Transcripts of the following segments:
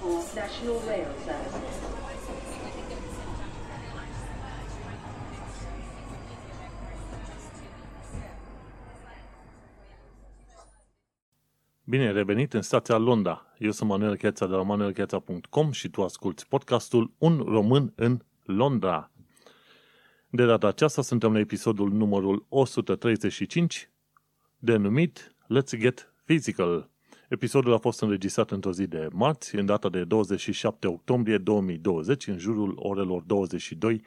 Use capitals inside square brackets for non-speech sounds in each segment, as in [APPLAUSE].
for National Rail Services. Bine ai revenit în stația Londra. Eu sunt Manuel Cheța de la manuelcheța.com și tu asculti podcastul Un român în Londra. De data aceasta suntem la episodul numărul 135, denumit Let's Get Physical. Episodul a fost înregistrat într-o zi de marți, în data de 27 octombrie 2020, în jurul orelor 22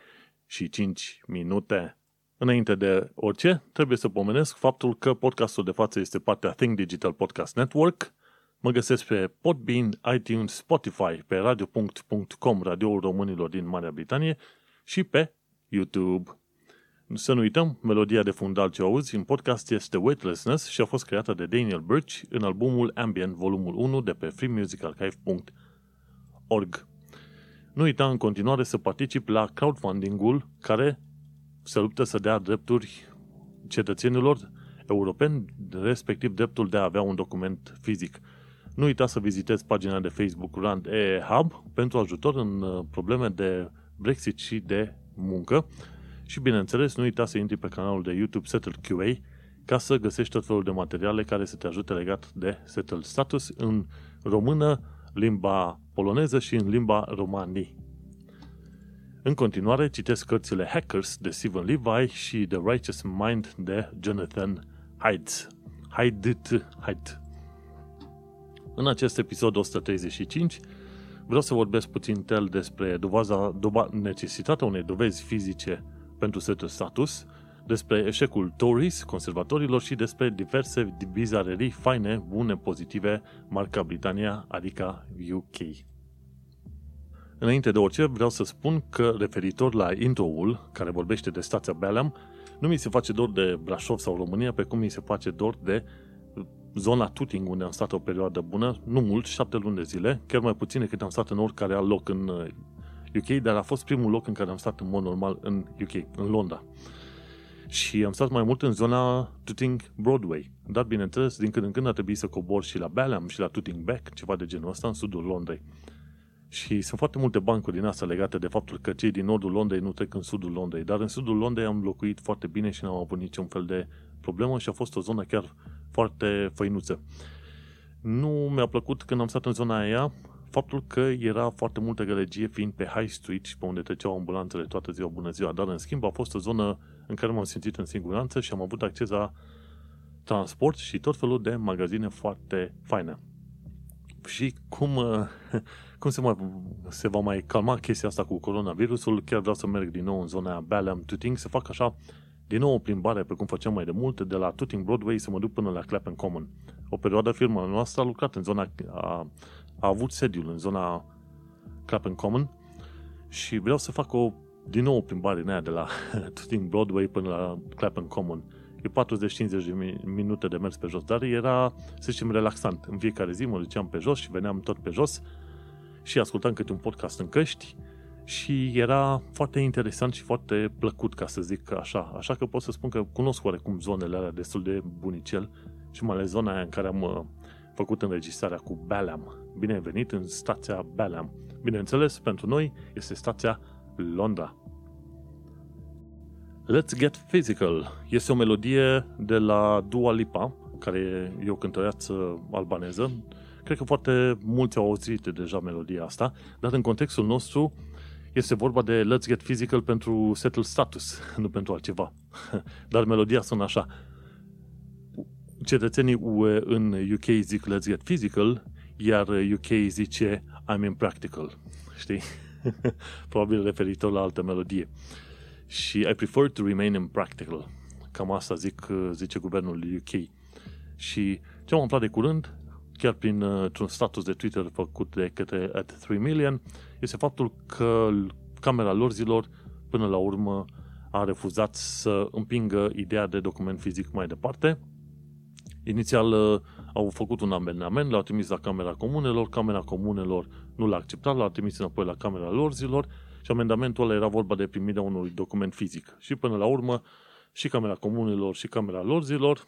și 5 minute. Înainte de orice, trebuie să pomenesc faptul că podcastul de față este partea Think Digital Podcast Network. Mă găsesc pe Podbean, iTunes, Spotify, pe radio.com, radioul românilor din Marea Britanie și pe YouTube. Să nu uităm, melodia de fundal ce auzi în podcast este Weightlessness și a fost creată de Daniel Birch în albumul Ambient, volumul 1 de pe freemusicarchive.org. Nu uita în continuare să participi la crowdfunding-ul care se luptă să dea drepturi cetățenilor europeni, respectiv dreptul de a avea un document fizic. Nu uita să vizitezi pagina de Facebook Rand e Hub pentru ajutor în uh, probleme de Brexit și de muncă și, bineînțeles, nu uita să intri pe canalul de YouTube Settle QA ca să găsești tot felul de materiale care să te ajute legat de Settle Status în română, limba poloneză și în limba romanii. În continuare, citesc cărțile Hackers de Stephen Levi și The Righteous Mind de Jonathan Haidt. Haidt. Haidt. În acest episod 135 vreau să vorbesc puțin tel despre dovaza, doba, necesitatea unei dovezi fizice pentru setul status, despre eșecul Tories, conservatorilor și despre diverse bizarerii faine, bune, pozitive, marca Britania, adică UK. Înainte de orice, vreau să spun că referitor la intro-ul care vorbește de stația Belem, nu mi se face dor de Brașov sau România, pe cum mi se face dor de zona Tuting, unde am stat o perioadă bună, nu mult, șapte luni de zile, chiar mai puțin decât am stat în oricare alt loc în UK, uh, dar a fost primul loc în care am stat în mod normal în UK, în Londra. Și am stat mai mult în zona Tuting Broadway. Dar, bineînțeles, din când în când a trebuit să cobor și la Balham și la Tuting Back, ceva de genul ăsta, în sudul Londrei. Și sunt foarte multe bancuri din asta legate de faptul că cei din nordul Londrei nu trec în sudul Londrei. Dar în sudul Londrei am locuit foarte bine și n-am avut niciun fel de problemă și a fost o zonă chiar foarte făinuță. Nu mi-a plăcut când am stat în zona aia faptul că era foarte multă gălăgie fiind pe High Street și pe unde treceau ambulanțele toată ziua, bună ziua, dar în schimb a fost o zonă în care m-am simțit în siguranță și am avut acces la transport și tot felul de magazine foarte faine. Și cum, [LAUGHS] cum se, mai, se va mai calma chestia asta cu coronavirusul, chiar vreau să merg din nou în zona Balham Tuting, să fac așa din nou o plimbare, pe cum făceam mai de mult, de la Tuting Broadway să mă duc până la Clapham Common. O perioadă firma noastră a lucrat în zona, a, a avut sediul în zona Clapham Common și vreau să fac o, din nou o plimbare în aia de la [LAUGHS] Tuting Broadway până la Clapham Common. E 40-50 de minute de mers pe jos, dar era, să zicem, relaxant. În fiecare zi mă duceam pe jos și veneam tot pe jos și ascultam câte un podcast în căști și era foarte interesant și foarte plăcut, ca să zic așa. Așa că pot să spun că cunosc oarecum zonele alea destul de bunicel și mai ales zona aia în care am uh, făcut înregistrarea cu Balham. Bine venit în stația Balham. Bineînțeles, pentru noi este stația Londra. Let's Get Physical este o melodie de la Dua Lipa, care e o cântăreață albaneză. Cred că foarte mulți au auzit deja melodia asta, dar în contextul nostru este vorba de Let's Get Physical pentru Settle Status, [LAUGHS] nu pentru altceva. [LAUGHS] Dar melodia sună așa. Cetățenii UE în UK zic Let's Get Physical, iar UK zice I'm Impractical. Știi? [LAUGHS] Probabil referitor la altă melodie. Și I prefer to remain impractical. Cam asta zic, zice guvernul UK. Și ce am aflat de curând, chiar prin uh, un status de Twitter făcut de către at 3 million, este faptul că Camera lor zilor, până la urmă, a refuzat să împingă ideea de document fizic mai departe. Inițial uh, au făcut un amendament, l-au trimis la Camera Comunelor, Camera Comunelor nu l-a acceptat, l-a trimis înapoi la Camera lor zilor și amendamentul ăla era vorba de primirea unui document fizic. Și până la urmă, și Camera Comunelor și Camera lor zilor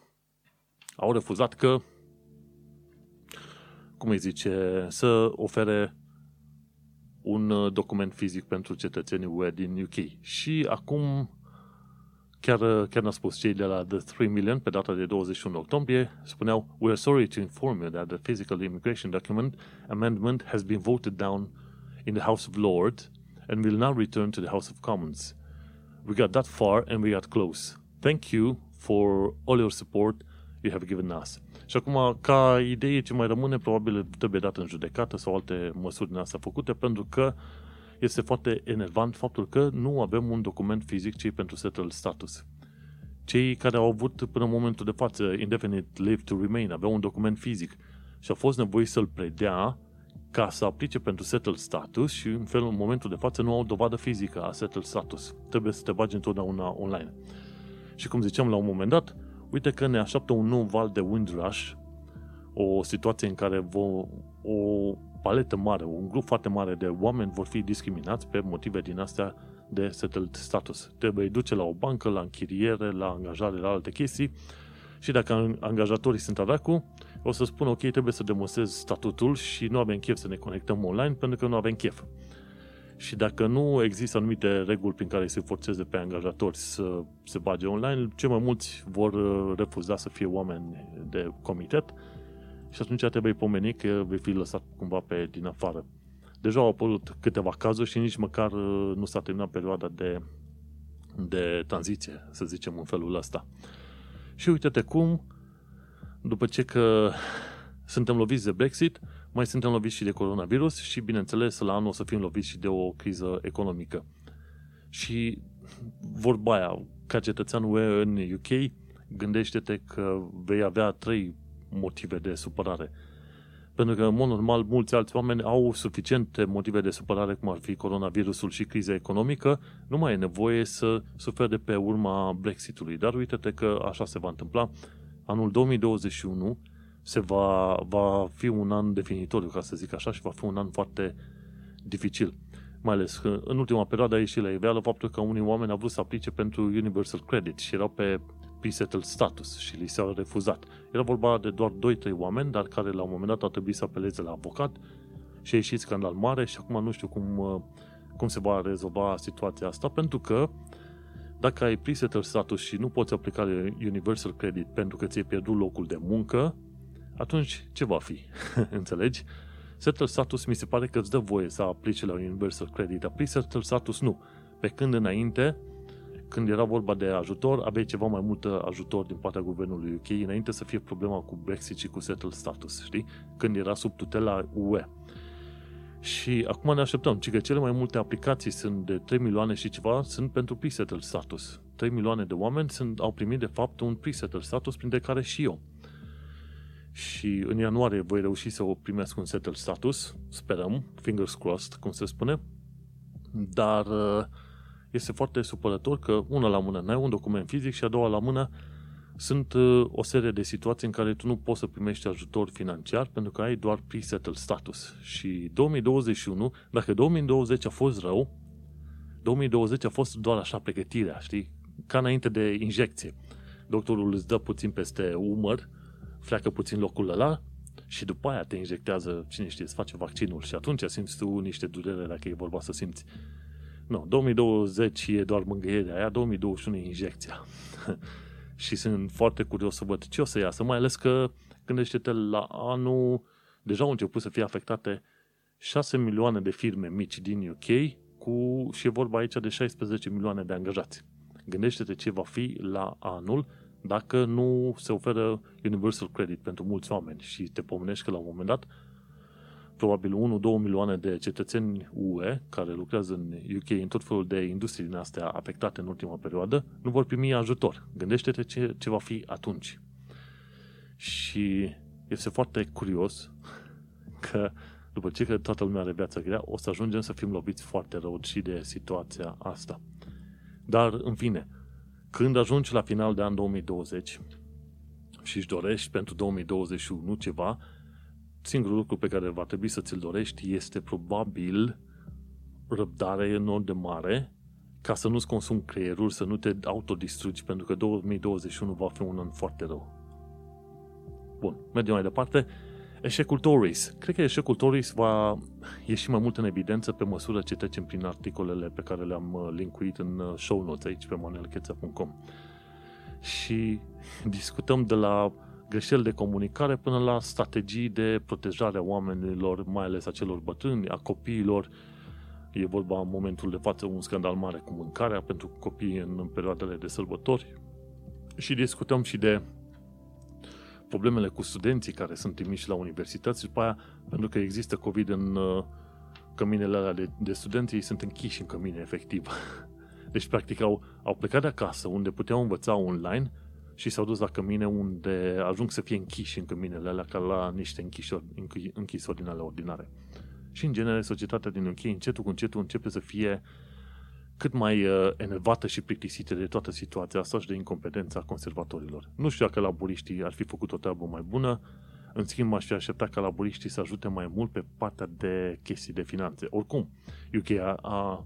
au refuzat că cum îi zice, să ofere un uh, document fizic pentru cetățenii UE din UK. Și acum chiar, uh, chiar ne-a spus cei de la The 3 Million pe data de 21 octombrie, spuneau We are sorry to inform you that the physical immigration document amendment has been voted down in the House of Lords and will now return to the House of Commons. We got that far and we got close. Thank you for all your support you have given us. Și acum, ca idee ce mai rămâne, probabil trebuie dat în judecată sau alte măsuri din astea făcute, pentru că este foarte enervant faptul că nu avem un document fizic cei pentru settled status. Cei care au avut până în momentul de față indefinite leave to remain aveau un document fizic și a fost nevoie să-l predea ca să aplice pentru settled status și în felul în momentul de față nu au dovadă fizică a settled status. Trebuie să te bagi întotdeauna online. Și cum ziceam la un moment dat, uite că ne așteaptă un nou val de Windrush, o situație în care vo, o paletă mare, un grup foarte mare de oameni vor fi discriminați pe motive din astea de settled status. Trebuie duce la o bancă, la închiriere, la angajare, la alte chestii și dacă angajatorii sunt aracu, o să spun ok, trebuie să demonstrez statutul și nu avem chef să ne conectăm online pentru că nu avem chef. Și dacă nu există anumite reguli prin care se forțeze pe angajatori să se bage online, cei mai mulți vor uh, refuza să fie oameni de comitet și atunci trebuie pomeni că vei fi lăsat cumva pe din afară. Deja au apărut câteva cazuri și nici măcar uh, nu s-a terminat perioada de, de tranziție, să zicem, în felul ăsta. Și uite-te cum, după ce că suntem loviți de Brexit, mai suntem loviți și de coronavirus și, bineînțeles, la anul o să fim loviți și de o criză economică. Și vorba aia, ca cetățean UE în UK, gândește-te că vei avea trei motive de supărare. Pentru că, în mod normal, mulți alți oameni au suficiente motive de supărare, cum ar fi coronavirusul și criza economică, nu mai e nevoie să sufere de pe urma Brexitului. Dar uite-te că așa se va întâmpla. Anul 2021 se va, va fi un an definitoriu, ca să zic așa, și va fi un an foarte dificil. Mai ales că în ultima perioadă a ieșit la iveală faptul că unii oameni au vrut să aplice pentru Universal Credit și erau pe pre-settled status și li s-a refuzat. Era vorba de doar 2-3 oameni, dar care la un moment dat au trebuit să apeleze la avocat și a ieșit scandal mare și acum nu știu cum, uh, cum se va rezolva situația asta, pentru că dacă ai pre-settled status și nu poți aplica Universal Credit pentru că ți-ai pierdut locul de muncă, atunci ce va fi? [LAUGHS] Înțelegi? Settled status mi se pare că îți dă voie să aplici la Universal Credit, dar pre-settled status nu. Pe când înainte, când era vorba de ajutor, aveai ceva mai mult ajutor din partea guvernului UK înainte să fie problema cu Brexit și cu settled status, știi? Când era sub tutela UE. Și acum ne așteptăm, ci că cele mai multe aplicații sunt de 3 milioane și ceva, sunt pentru pre-settled status. 3 milioane de oameni sunt, au primit de fapt un pre-settled status, printre care și eu. Și în ianuarie voi reuși să o primesc un settled status, sperăm, fingers crossed, cum se spune, dar uh, este foarte supărător că una la mână n-ai un document fizic și a doua la mână sunt uh, o serie de situații în care tu nu poți să primești ajutor financiar pentru că ai doar pre-settled status. Și 2021, dacă 2020 a fost rău, 2020 a fost doar așa pregătirea, știi? Ca înainte de injecție. Doctorul îți dă puțin peste umăr, freacă puțin locul ăla și după aia te injectează, cine știe, îți face vaccinul și atunci simți tu niște durere dacă e vorba să simți. Nu, 2020 e doar mângâierea aia, 2021 e injecția. [LAUGHS] și sunt foarte curios să văd ce o să iasă, mai ales că gândește-te la anul, deja au început să fie afectate 6 milioane de firme mici din UK cu, și e vorba aici de 16 milioane de angajați. Gândește-te ce va fi la anul dacă nu se oferă Universal Credit pentru mulți oameni și te pomenești că la un moment dat probabil 1-2 milioane de cetățeni UE care lucrează în UK în tot felul de industrii din astea afectate în ultima perioadă, nu vor primi ajutor. Gândește-te ce, ce va fi atunci. Și este foarte curios că după ce că toată lumea are viața grea, o să ajungem să fim loviți foarte rău și de situația asta. Dar, în fine, când ajungi la final de an 2020 și își dorești pentru 2021 ceva, singurul lucru pe care va trebui să ți-l dorești este probabil răbdare enorm de mare ca să nu-ți consumi creierul, să nu te autodistrugi, pentru că 2021 va fi un an foarte rău. Bun, mergem mai departe. Eșecul Tories. Cred că eșecul Tories va ieși mai mult în evidență pe măsură ce trecem prin articolele pe care le-am uh, linkuit în uh, show notes aici pe manuelcheța.com. Și discutăm de la greșeli de comunicare până la strategii de protejare a oamenilor, mai ales a celor bătrâni, a copiilor. E vorba în momentul de față un scandal mare cu mâncarea pentru copii în perioadele de sărbători. Și discutăm și de problemele cu studenții care sunt trimiși la universități și după aia, pentru că există COVID în uh, căminele alea de, de studenți, ei sunt închiși în cămine, efectiv. [LAUGHS] Deci, practic, au, au plecat de acasă, unde puteau învăța online și s-au dus la cămine unde ajung să fie închiși în căminele alea ca la niște închisori, închisori din ale ordinare. Și, în genere, societatea din UK, încetul cu încetul, începe să fie cât mai uh, enervată și plictisită de toată situația asta și de incompetența conservatorilor. Nu știu dacă laburiștii ar fi făcut o treabă mai bună, în schimb aș fi așteptat ca laburiștii să ajute mai mult pe partea de chestii de finanțe. Oricum, UK a, a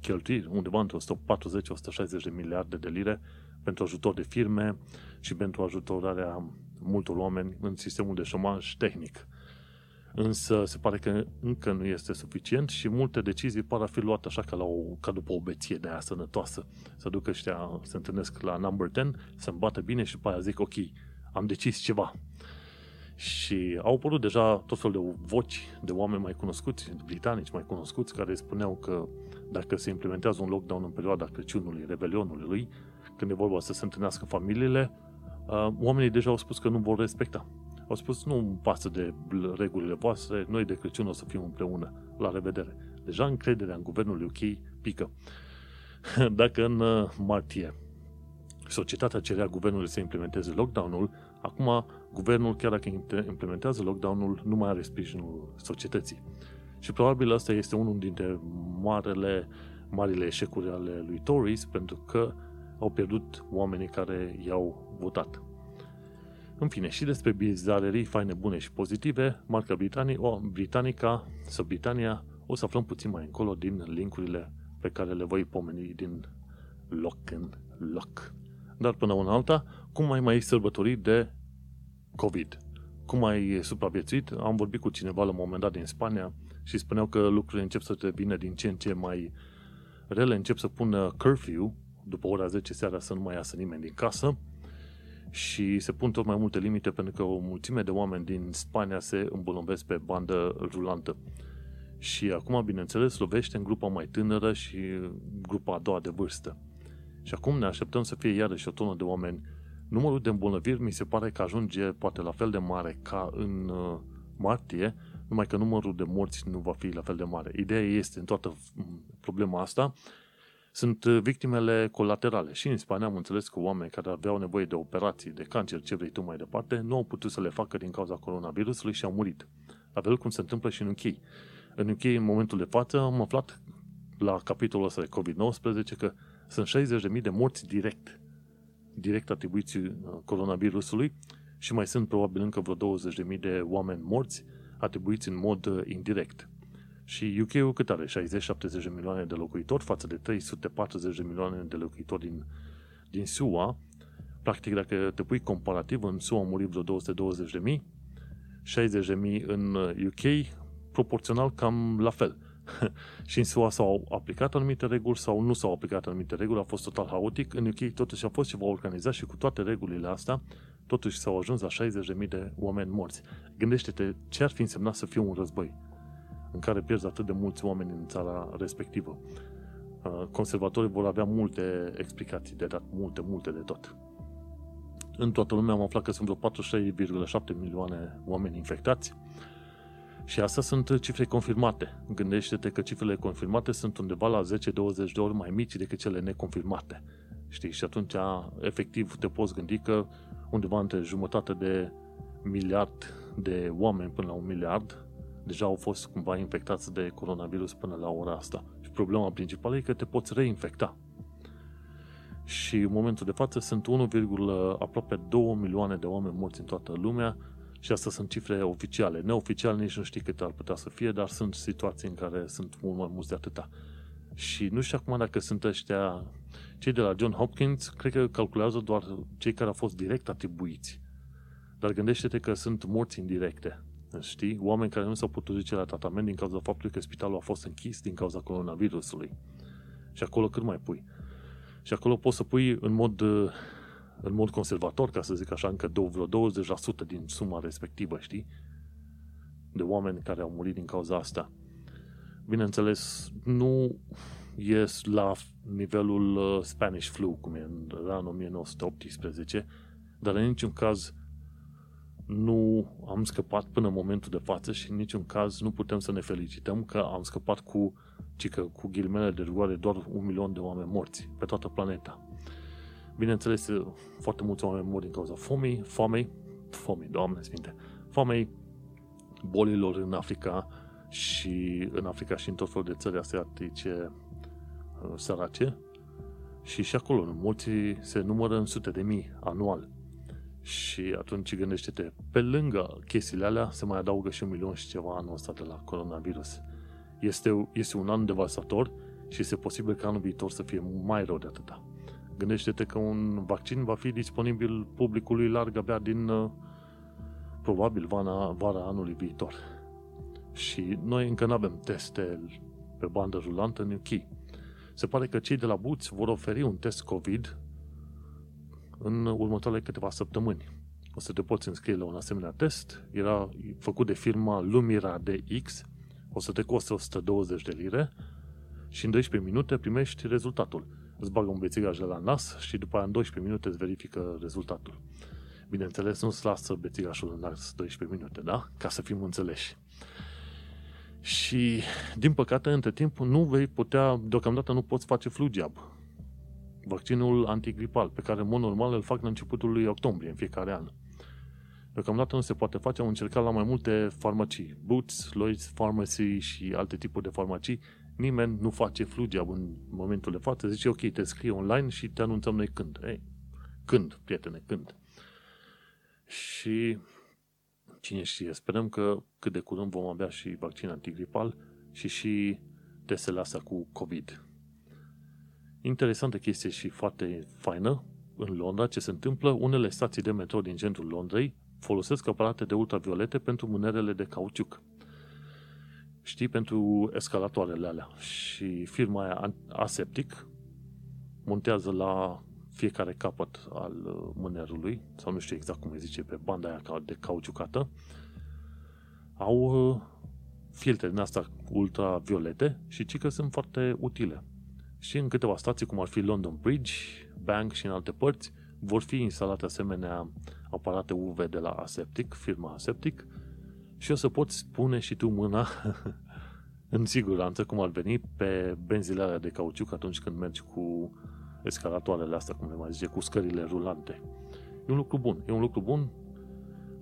cheltuit undeva între 140-160 de miliarde de lire pentru ajutor de firme și pentru ajutorarea multor oameni în sistemul de șomaj tehnic. Însă se pare că încă nu este suficient și multe decizii par a fi luate așa ca, la o, ca după o beție de aia sănătoasă. Să ducă ăștia, se întâlnesc la number 10, să bată bine și după aia zic, ok, am decis ceva. Și au apărut deja tot felul de voci de oameni mai cunoscuți, britanici mai cunoscuți, care spuneau că dacă se implementează un lockdown în perioada Crăciunului, Revelionului, când e vorba să se întâlnească familiile, uh, oamenii deja au spus că nu vor respecta. Au spus, nu îmi pasă de regulile voastre, noi de Crăciun o să fim împreună. La revedere. Deja încrederea în guvernul UK pică. [LAUGHS] Dacă în uh, martie societatea cerea guvernului să implementeze lockdown-ul, acum guvernul, chiar dacă implementează lockdown-ul, nu mai are sprijinul societății. Și probabil asta este unul dintre marele, marile eșecuri ale lui Tories, pentru că au pierdut oamenii care i-au votat. În fine, și despre bizalerii faine, bune și pozitive, marca Britanii, o, Britanica sau Britania, o să aflăm puțin mai încolo din linkurile pe care le voi pomeni din loc în loc. Dar până una alta, cum ai mai sărbătorit de COVID? Cum ai supraviețuit? Am vorbit cu cineva la un moment dat din Spania și spuneau că lucrurile încep să devină din ce în ce mai rele, încep să pună curfew, după ora 10 seara să nu mai iasă nimeni din casă, și se pun tot mai multe limite pentru că o mulțime de oameni din Spania se îmbolnăvesc pe bandă rulantă. Și acum, bineînțeles, lovește în grupa mai tânără și grupa a doua de vârstă. Și acum ne așteptăm să fie iarăși o tonă de oameni. Numărul de îmbolnăviri mi se pare că ajunge poate la fel de mare ca în uh, martie, numai că numărul de morți nu va fi la fel de mare. Ideea este în toată problema asta sunt uh, victimele colaterale. Și în Spania am înțeles că oameni care aveau nevoie de operații, de cancer, ce vrei tu mai departe, nu au putut să le facă din cauza coronavirusului și au murit. La fel cum se întâmplă și în UK. În UK, în momentul de față, am aflat la capitolul ăsta de COVID-19 că sunt 60.000 de morți direct, direct atribuiți uh, coronavirusului și mai sunt probabil încă vreo 20.000 de oameni morți atribuiți în mod uh, indirect. Și UK-ul cât are? 60-70 de milioane de locuitori față de 340 de milioane de locuitori din, din SUA. Practic, dacă te pui comparativ, în SUA au murit vreo 220 de mii, 60 de mii în UK, proporțional cam la fel. [LAUGHS] și în SUA s-au aplicat anumite reguli sau nu s-au aplicat anumite reguli, a fost total haotic. În UK totuși a fost ceva organizat și cu toate regulile astea, totuși s-au ajuns la 60.000 de oameni morți. Gândește-te ce ar fi însemnat să fie un război în care pierzi atât de mulți oameni în țara respectivă. Uh, conservatorii vor avea multe explicații de dat, multe, multe de tot. În toată lumea am aflat că sunt vreo 46,7 milioane oameni infectați și astea sunt cifre confirmate. Gândește-te că cifrele confirmate sunt undeva la 10-20 de ori mai mici decât cele neconfirmate. Știi? Și atunci, efectiv, te poți gândi că undeva între jumătate de miliard de oameni până la un miliard deja au fost cumva infectați de coronavirus până la ora asta. Și problema principală e că te poți reinfecta. Și în momentul de față sunt 1, aproape 2 milioane de oameni morți în toată lumea și astea sunt cifre oficiale. Neoficial nici nu știi cât ar putea să fie, dar sunt situații în care sunt mult mai mulți de atâta. Și nu știu acum dacă sunt ăștia, cei de la John Hopkins, cred că calculează doar cei care au fost direct atribuiți. Dar gândește-te că sunt morți indirecte Știi? Oameni care nu s-au putut duce la tratament din cauza faptului că spitalul a fost închis din cauza coronavirusului. Și acolo cât mai pui? Și acolo poți să pui în mod, în mod conservator, ca să zic așa, încă vreo 20% din suma respectivă, știi? De oameni care au murit din cauza asta. Bineînțeles, nu e la nivelul uh, Spanish flu, cum era în 1918, dar în niciun caz nu am scăpat până în momentul de față și în niciun caz nu putem să ne felicităm că am scăpat cu, cică, cu ghilimele de rigoare doar un milion de oameni morți pe toată planeta. Bineînțeles, foarte mulți oameni mor din cauza fomei, foamei, fomei, doamne sfinte, foamei, bolilor în Africa și în Africa și în tot felul de țări asiatice uh, sărace și și acolo mulți se numără în sute de mii anual. Și atunci gândește-te, pe lângă chestiile alea se mai adaugă și un milion și ceva anul ăsta de la coronavirus. Este, este un an devastator și este posibil ca anul viitor să fie mai rău de atâta. Gândește-te că un vaccin va fi disponibil publicului larg abia din uh, probabil vara, vara anului viitor. Și noi încă nu avem teste pe bandă rulantă în UK. Se pare că cei de la Boots vor oferi un test COVID în următoarele câteva săptămâni. O să te poți înscrie la un asemenea test. Era făcut de firma Lumira DX. O să te costă 120 de lire și în 12 minute primești rezultatul. Îți bagă un bețigaj la nas și după aia în 12 minute îți verifică rezultatul. Bineînțeles, nu-ți lasă bețigașul în nas 12 minute, da? Ca să fim înțeleși. Și, din păcate, între timp, nu vei putea, deocamdată nu poți face flu jab vaccinul antigripal, pe care, în mod normal, îl fac la începutul lui octombrie, în fiecare an. Deocamdată nu se poate face, am încercat la mai multe farmacii, Boots, Lloyd's Pharmacy și alte tipuri de farmacii, nimeni nu face flu jab în momentul de față, zice, ok, te scrie online și te anunțăm noi când. Ei, când, prietene, când? Și cine știe, sperăm că cât de curând vom avea și vaccin antigripal și și testele astea cu COVID. Interesantă chestie și foarte faină în Londra ce se întâmplă. Unele stații de metro din centrul Londrei folosesc aparate de ultraviolete pentru mânerele de cauciuc. Știi, pentru escalatoarele alea. Și firma aia Aseptic montează la fiecare capăt al uh, mânerului, sau nu știu exact cum îi zice, pe banda aia de cauciucată, au uh, filtre din asta ultraviolete și ci că sunt foarte utile și în câteva stații, cum ar fi London Bridge, Bank și în alte părți, vor fi instalate asemenea aparate UV de la Aseptic, firma Aseptic, și o să poți pune și tu mâna [LAUGHS] în siguranță, cum ar veni, pe benzile alea de cauciuc atunci când mergi cu escalatoarele astea, cum le mai zice, cu scările rulante. E un lucru bun. E un lucru bun.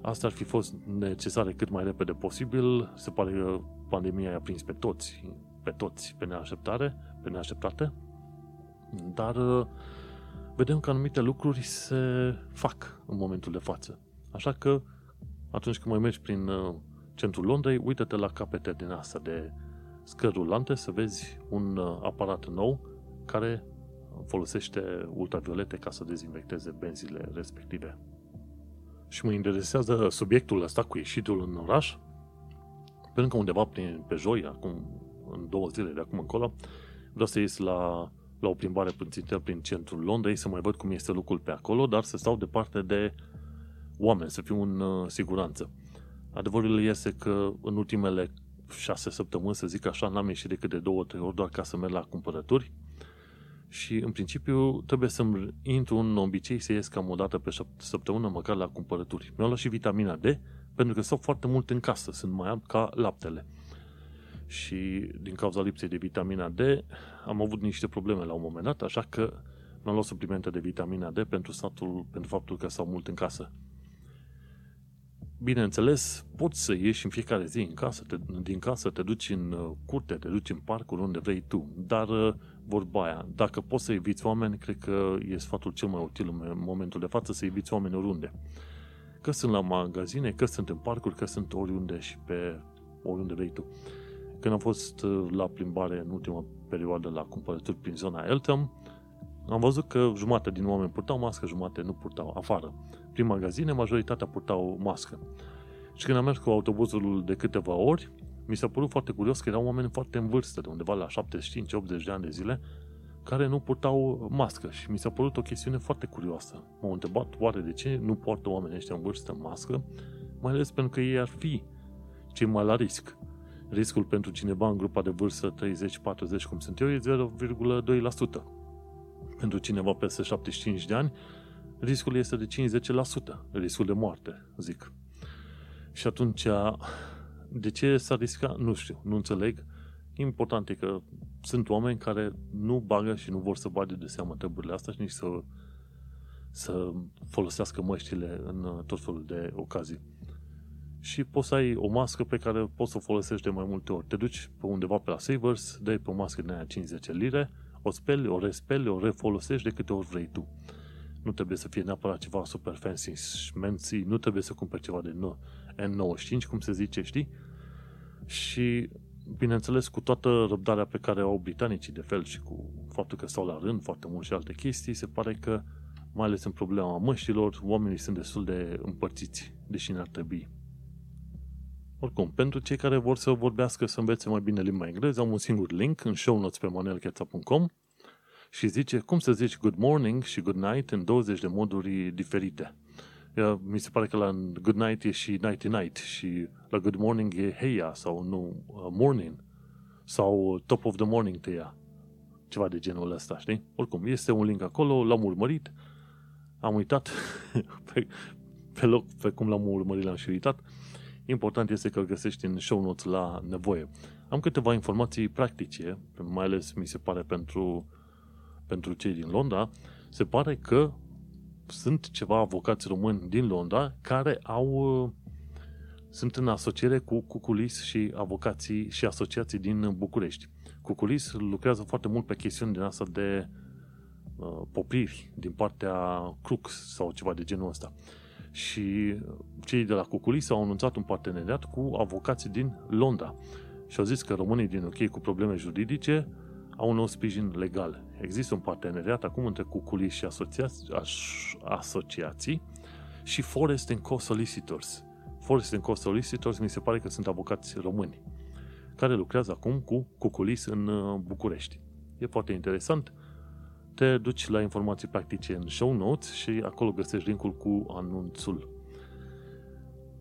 Asta ar fi fost necesare cât mai repede posibil. Se pare că pandemia i-a prins pe toți, pe toți, pe neașteptare pe neașteptate, dar uh, vedem că anumite lucruri se fac în momentul de față. Așa că atunci când mai mergi prin uh, centrul Londrei, uită-te la capete din asta de scări rulante să vezi un uh, aparat nou care folosește ultraviolete ca să dezinfecteze benzile respective. Și mă interesează subiectul ăsta cu ieșitul în oraș, pentru că undeva prin, pe joi, acum, în două zile de acum încolo, Vreau să ies la, la o plimbare pânțită prin centrul Londrei, să mai văd cum este lucrul pe acolo, dar să stau departe de oameni, să fiu în uh, siguranță. Adevărul este că în ultimele șase săptămâni, să zic așa, n-am ieșit decât de două, trei ori doar ca să merg la cumpărături și în principiu trebuie să-mi intru în obicei să ies cam o dată pe săptămână măcar la cumpărături. Mi-au luat și vitamina D pentru că stau foarte mult în casă, sunt mai alb ca laptele și din cauza lipsei de vitamina D am avut niște probleme la un moment dat, așa că mi-am luat suplimente de vitamina D pentru, statul, pentru faptul că stau mult în casă. Bineînțeles, poți să ieși în fiecare zi în casă, te, din casă, te duci în uh, curte, te duci în parcuri, unde vrei tu, dar uh, vorba aia, dacă poți să eviți oameni, cred că e sfatul cel mai util în momentul de față să eviți oameni oriunde. Că sunt la magazine, că sunt în parcuri, că sunt oriunde și pe oriunde vrei tu. Când am fost uh, la plimbare în ultima perioadă la cumpărături prin zona Eltham, am văzut că jumătate din oameni purtau mască, jumătate nu purtau afară. Prin magazine, majoritatea purtau mască. Și când am mers cu autobuzul de câteva ori, mi s-a părut foarte curios că erau oameni foarte în vârstă, de undeva la 75-80 de ani de zile, care nu purtau mască și mi s-a părut o chestiune foarte curioasă. M-au întrebat oare de ce nu poartă oamenii ăștia în vârstă mască, mai ales pentru că ei ar fi cei mai la risc. Riscul pentru cineva în grupa de vârstă 30-40, cum sunt eu, e 0,2%. Pentru cineva peste 75 de ani, riscul este de 50%, riscul de moarte, zic. Și atunci, de ce s-a riscat? Nu știu, nu înțeleg. Important e că sunt oameni care nu bagă și nu vor să bage de seamă treburile astea și nici să, să folosească măștile în tot felul de ocazii. Și poți să ai o mască pe care poți să o folosești de mai multe ori. Te duci pe undeva pe la Savers, dai pe o mască din aia 50 lire, o speli, o respeli, o refolosești de câte ori vrei tu. Nu trebuie să fie neapărat ceva super fancy, schmancy, nu trebuie să cumperi ceva de N95, cum se zice, știi? Și, bineînțeles, cu toată răbdarea pe care au britanicii de fel și cu faptul că stau la rând foarte mult și alte chestii, se pare că, mai ales în problema măștilor, oamenii sunt destul de împărțiți, deși n-ar trebui. Oricum, pentru cei care vor să vorbească, să învețe mai bine limba engleză, am un singur link în show notes pe manelcheța.com și zice cum să zici good morning și good night în 20 de moduri diferite. Mi se pare că la good night e și nighty night și la good morning e heia sau nu uh, morning sau top of the morning te ia. Ceva de genul ăsta, știi? Oricum, este un link acolo, l-am urmărit, am uitat [LAUGHS] pe, pe loc pe cum l-am urmărit, l-am și uitat. Important este că îl găsești în show notes la nevoie. Am câteva informații practice, mai ales mi se pare pentru pentru cei din Londra, se pare că sunt ceva avocați români din Londra care au sunt în asociere cu Cuculis și avocații și asociații din București. Cuculis lucrează foarte mult pe chestiuni din asta de uh, popriri din partea Crux sau ceva de genul ăsta. Și cei de la Cuculis au anunțat un parteneriat cu avocații din Londra și au zis că românii din UK cu probleme juridice au un nou sprijin legal. Există un parteneriat acum între Cuculis și asociați, asociații și Forest Co Solicitors. Forest Co Solicitors mi se pare că sunt avocați români care lucrează acum cu Cuculis în uh, București. E foarte interesant. Te duci la informații practice în show notes și acolo găsești linkul cu anunțul.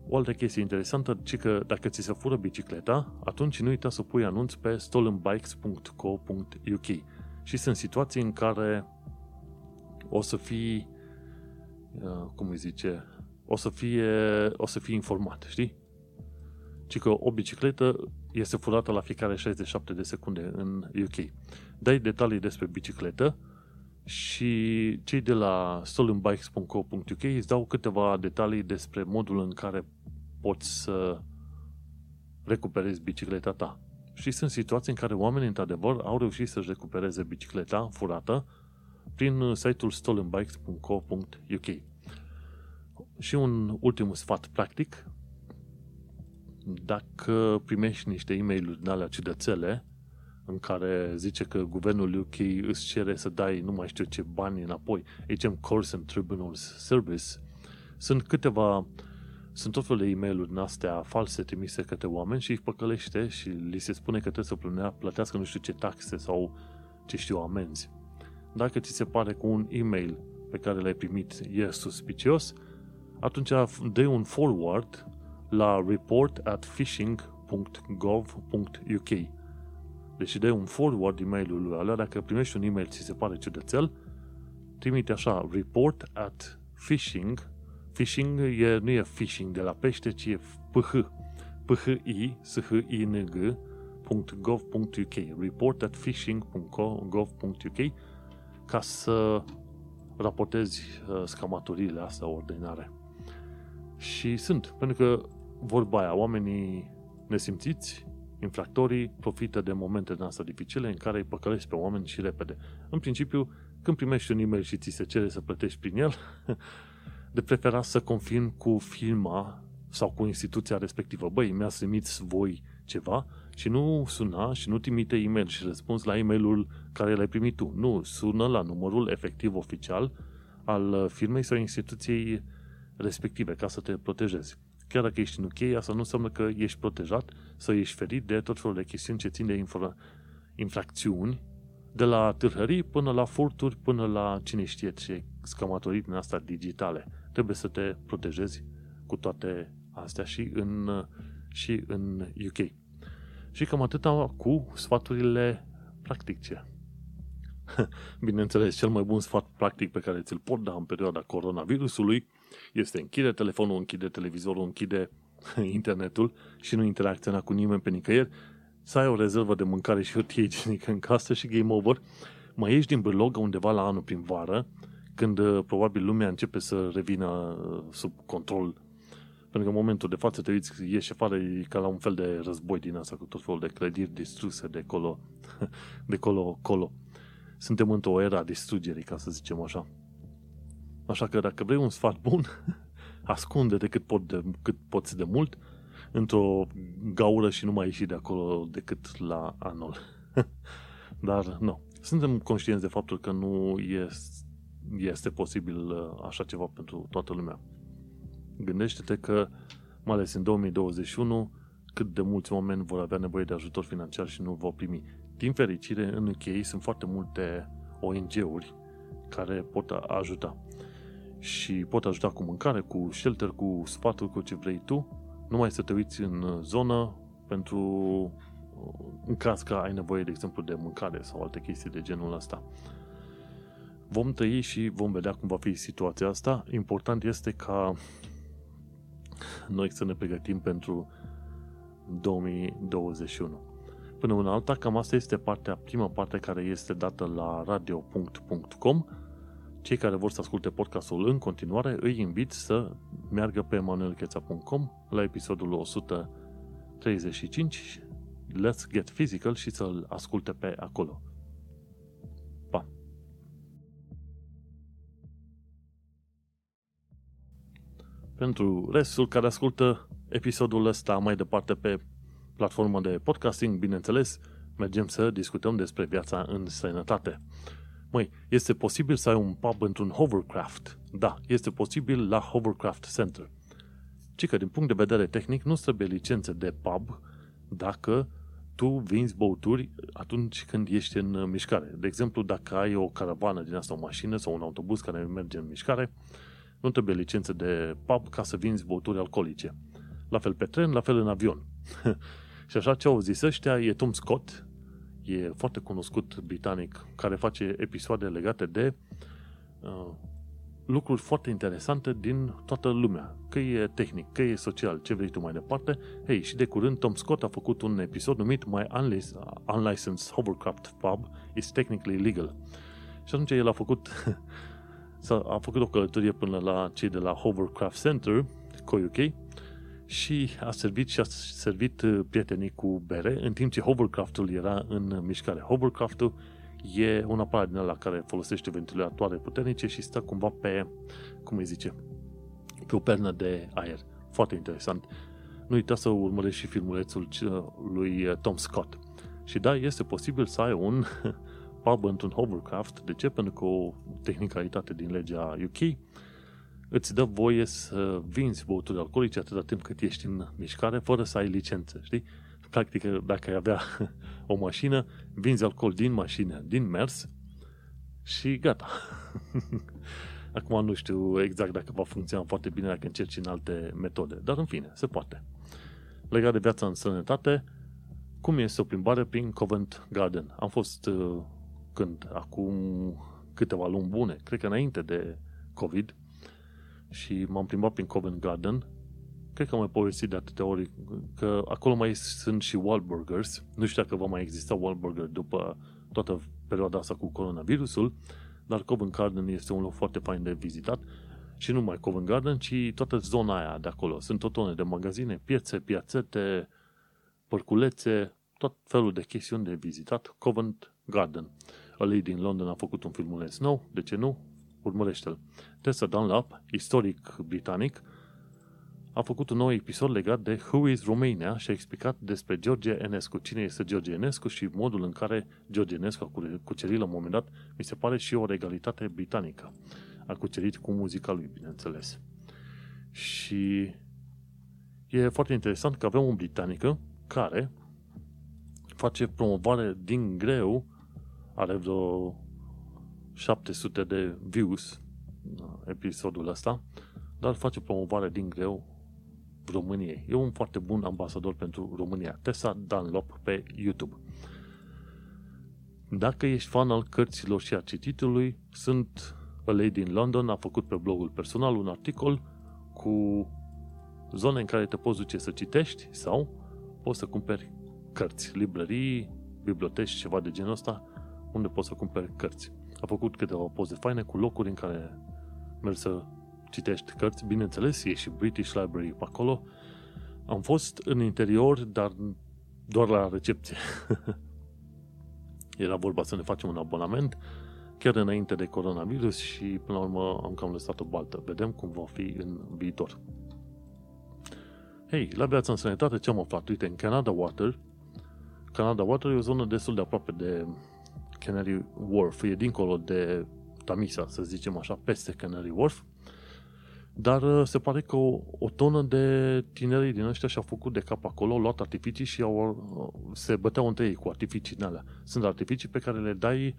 O altă chestie interesantă, ci că dacă ți se fură bicicleta, atunci nu uita să pui anunț pe stolenbikes.co.uk și sunt situații în care o să fii, uh, cum îi zice, o să fie, o să fii informat, știi? Ci că o bicicletă este furată la fiecare 67 de secunde în UK. Dai detalii despre bicicletă și cei de la stolenbikes.co.uk îți dau câteva detalii despre modul în care poți să recuperezi bicicleta ta. Și sunt situații în care oamenii, într-adevăr, au reușit să-și recupereze bicicleta furată prin site-ul stolenbikes.co.uk. Și un ultim sfat practic, dacă primești niște e mail din alea ciudățele, în care zice că guvernul UK îți cere să dai nu mai știu ce bani înapoi, zicem Course and Tribunals Service, sunt câteva sunt tot felul de e mail din astea false trimise către oameni și îi păcălește și li se spune că trebuie să plănea, plătească nu știu ce taxe sau ce știu amenzi. Dacă ți se pare că un e-mail pe care l-ai primit e suspicios, atunci dă un forward la report at phishing.gov.uk deci dai un forward e-mailul lui ăla, dacă primești un e-mail ți se pare ciudățel, trimite așa, report at phishing Phishing e, nu e phishing de la pește, ci e ph. phi, s-h-i-n-g, .gov.uk report at phishing.gov.uk ca să raportezi uh, scamatoriile astea ordinare. Și sunt, pentru că vorba aia, oamenii nesimțiți, infractorii, profită de momente din astea dificile în care îi păcălești pe oameni și repede. În principiu, când primești un e-mail și ți se cere să plătești prin el, [LAUGHS] de preferat să confirm cu firma sau cu instituția respectivă. Băi, mi-ați trimis voi ceva și nu suna și nu trimite e-mail și răspuns la e-mailul care l-ai primit tu. Nu, sună la numărul efectiv oficial al firmei sau instituției respective ca să te protejezi. Chiar dacă ești în UK, asta nu înseamnă că ești protejat sau ești ferit de tot felul de chestiuni ce țin de infra- infracțiuni, de la târhării până la furturi, până la cine știe ce scamatorii din asta digitale. Trebuie să te protejezi cu toate astea și în, și în UK. Și cam atâta cu sfaturile practice. [LAUGHS] Bineînțeles, cel mai bun sfat practic pe care ți-l pot da în perioada coronavirusului este închide telefonul, închide televizorul, închide [LAUGHS] internetul și nu interacționa cu nimeni pe nicăieri, să ai o rezervă de mâncare și hârtie igienică în casă și game over. Mai ieși din bârlogă undeva la anul prin vară, când uh, probabil lumea începe să revină uh, sub control pentru că în momentul de față te uiți, ieși afară, e ca la un fel de război din asta, cu tot felul de clădiri distruse de colo, [LAUGHS] de colo, colo. Suntem într-o era distrugerii, ca să zicem așa. Așa că dacă vrei un sfat bun, [LAUGHS] ascunde-te cât, pot de, cât poți de mult într-o gaură și nu mai ieși de acolo decât la anul. [LAUGHS] Dar nu. Suntem conștienți de faptul că nu este, este posibil uh, așa ceva pentru toată lumea. Gândește-te că, mai ales în 2021, cât de mulți oameni vor avea nevoie de ajutor financiar și nu vor primi. Din fericire, în UK sunt foarte multe ONG-uri care pot ajuta. Și pot ajuta cu mâncare, cu shelter, cu sfaturi, cu ce vrei tu. Numai să te uiți în zonă pentru în caz că ai nevoie, de exemplu, de mâncare sau alte chestii de genul ăsta. Vom trăi și vom vedea cum va fi situația asta. Important este ca noi să ne pregătim pentru 2021. Până una alta, cam asta este partea, prima parte care este dată la radio.com. Cei care vor să asculte podcastul în continuare, îi invit să meargă pe manuelcheța.com la episodul 135 Let's Get Physical și să-l asculte pe acolo. Pa! Pentru restul care ascultă episodul ăsta mai departe pe platformă de podcasting, bineînțeles, mergem să discutăm despre viața în sănătate. Măi, este posibil să ai un pub într-un hovercraft? Da, este posibil la Hovercraft Center. Ci că din punct de vedere tehnic nu trebuie licențe de pub dacă tu vinzi băuturi atunci când ești în mișcare. De exemplu, dacă ai o caravană din asta, o mașină sau un autobuz care merge în mișcare, nu trebuie licențe de pub ca să vinzi băuturi alcoolice. La fel pe tren, la fel în avion. [LAUGHS] Și așa ce au zis ăștia e Tom Scott, e foarte cunoscut britanic, care face episoade legate de uh, lucruri foarte interesante din toată lumea. Că e tehnic, că e social, ce vrei tu mai departe. Hei, și de curând Tom Scott a făcut un episod numit My Unlicensed Hovercraft Pub is Technically Legal. Și atunci el a făcut [LAUGHS] a făcut o călătorie până la cei de la Hovercraft Center, COUK, și a servit și a servit uh, prietenii cu bere, în timp ce hovercraft-ul era în mișcare. Hovercraft-ul e un aparat din ăla care folosește ventilatoare puternice și stă cumva pe, cum îi zice, pe o pernă de aer. Foarte interesant. Nu uita să urmărești și filmulețul lui uh, Tom Scott. Și da, este posibil să ai un [LAUGHS] pub într-un hovercraft. De ce? Pentru că o tehnicalitate din legea UK îți dă voie să vinzi băuturi alcoolice atâta timp cât ești în mișcare, fără să ai licență, știi? Practic, dacă ai avea [LAUGHS] o mașină, vinzi alcool din mașină, din mers și gata. [LAUGHS] Acum nu știu exact dacă va funcționa foarte bine dacă încerci în alte metode, dar în fine, se poate. Legat de viața în sănătate, cum este o plimbare prin Covent Garden? Am fost uh, când, acum câteva luni bune, cred că înainte de COVID, și m-am plimbat prin Covent Garden. Cred că am mai povestit de atâtea ori că acolo mai sunt și Wahlburgers. Nu știu dacă va mai exista Wahlburger după toată perioada asta cu coronavirusul, dar Covent Garden este un loc foarte fain de vizitat și nu numai Covent Garden, ci toată zona aia de acolo. Sunt tot tone de magazine, piețe, piațete, părculețe, tot felul de chestiuni de vizitat. Covent Garden. A din London a făcut un filmuleț nou, de ce nu? Urmărește-l. Tessa Dunlap, istoric britanic, a făcut un nou episod legat de Who is Romania și a explicat despre George Enescu, cine este George Enescu și modul în care George Enescu a cucerit la un moment dat, mi se pare și o regalitate britanică. A cucerit cu muzica lui, bineînțeles. Și e foarte interesant că avem un britanică care face promovare din greu, are vreo 700 de views episodul ăsta, dar face promovare din greu României. E un foarte bun ambasador pentru România. Tessa Dunlop pe YouTube. Dacă ești fan al cărților și a cititului, sunt A Lady in London a făcut pe blogul personal un articol cu zone în care te poți duce să citești sau poți să cumperi cărți, librării, biblioteci, ceva de genul ăsta, unde poți să cumperi cărți. A făcut câteva poze faine cu locuri în care mergi să citești cărți. Bineînțeles, e și British Library pe acolo. Am fost în interior, dar doar la recepție. [LAUGHS] Era vorba să ne facem un abonament chiar înainte de coronavirus și până la urmă am cam lăsat o baltă. Vedem cum va fi în viitor. Hei, la viața în sănătate ce am aflat? Uite, în Canada Water, Canada Water e o zonă destul de aproape de Canary Wharf, e dincolo de Tamisa, să zicem așa, peste Canary Wharf, dar uh, se pare că o, o tonă de tineri din ăștia și-au făcut de cap acolo, au luat artificii și au, uh, se băteau între ei cu artificii din alea. Sunt artificii pe care le dai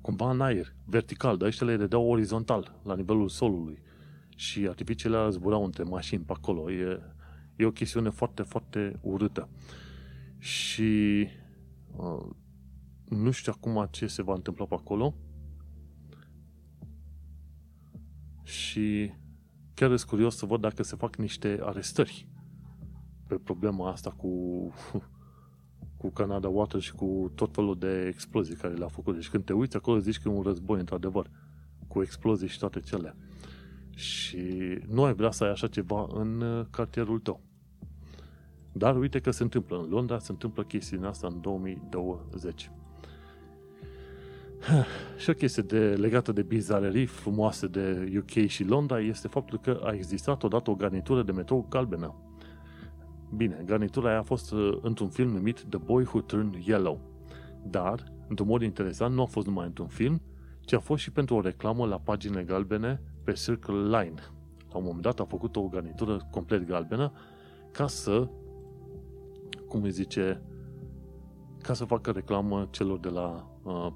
cumva în aer, vertical, dar ăștia le dau orizontal, la nivelul solului. Și artificiile zburau între mașini pe acolo. E, e o chestiune foarte, foarte urâtă. Și uh, nu știu acum ce se va întâmpla pe acolo. Și chiar sunt curios să văd dacă se fac niște arestări pe problema asta cu, [LAUGHS] cu Canada Water și cu tot felul de explozii care le-a făcut. Deci când te uiți acolo zici că e un război într-adevăr cu explozii și toate cele. Și nu ai vrea să ai așa ceva în uh, cartierul tău. Dar uite că se întâmplă în Londra, se întâmplă chestia asta în 2020. [LAUGHS] Și o chestie de, legată de bizarerii frumoase de UK și Londra este faptul că a existat odată o garnitură de metrou galbenă. Bine, garnitura aia a fost uh, într-un film numit The Boy Who Turned Yellow. Dar, într-un mod interesant, nu a fost numai într-un film, ci a fost și pentru o reclamă la paginile galbene pe Circle Line. La un moment dat a făcut o garnitură complet galbenă ca să, cum îi zice, ca să facă reclamă celor de la uh,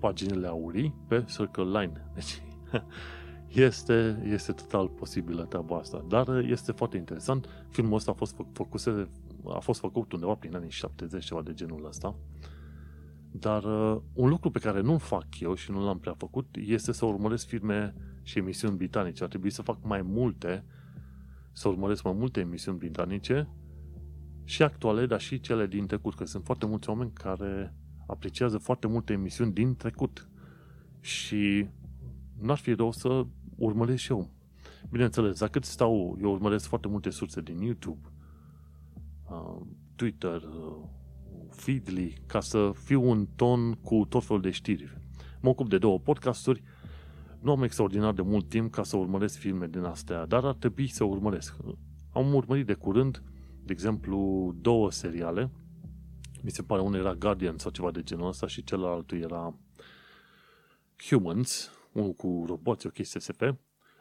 paginile aurii pe Circle Line. Deci [LAUGHS] este, este total posibilă treaba asta. Dar este foarte interesant. Filmul ăsta a fost, făcuse, a fost făcut undeva prin anii 70, ceva de genul ăsta. Dar uh, un lucru pe care nu-l fac eu și nu l-am prea făcut este să urmăresc filme și emisiuni britanice. Ar trebui să fac mai multe, să urmăresc mai multe emisiuni britanice și actuale, dar și cele din trecut, că sunt foarte mulți oameni care apreciază foarte multe emisiuni din trecut. Și n-ar fi rău să urmăresc și eu. Bineînțeles, dacă stau, eu urmăresc foarte multe surse din YouTube, uh, Twitter, uh, Feedly, ca să fiu un ton cu tot felul de știri. Mă ocup de două podcasturi, nu am extraordinar de mult timp ca să urmăresc filme din astea, dar ar trebui să urmăresc. Am urmărit de curând, de exemplu, două seriale, mi se pare unul era Guardian sau ceva de genul ăsta și celălalt era Humans, unul cu roboți, o chestie SF,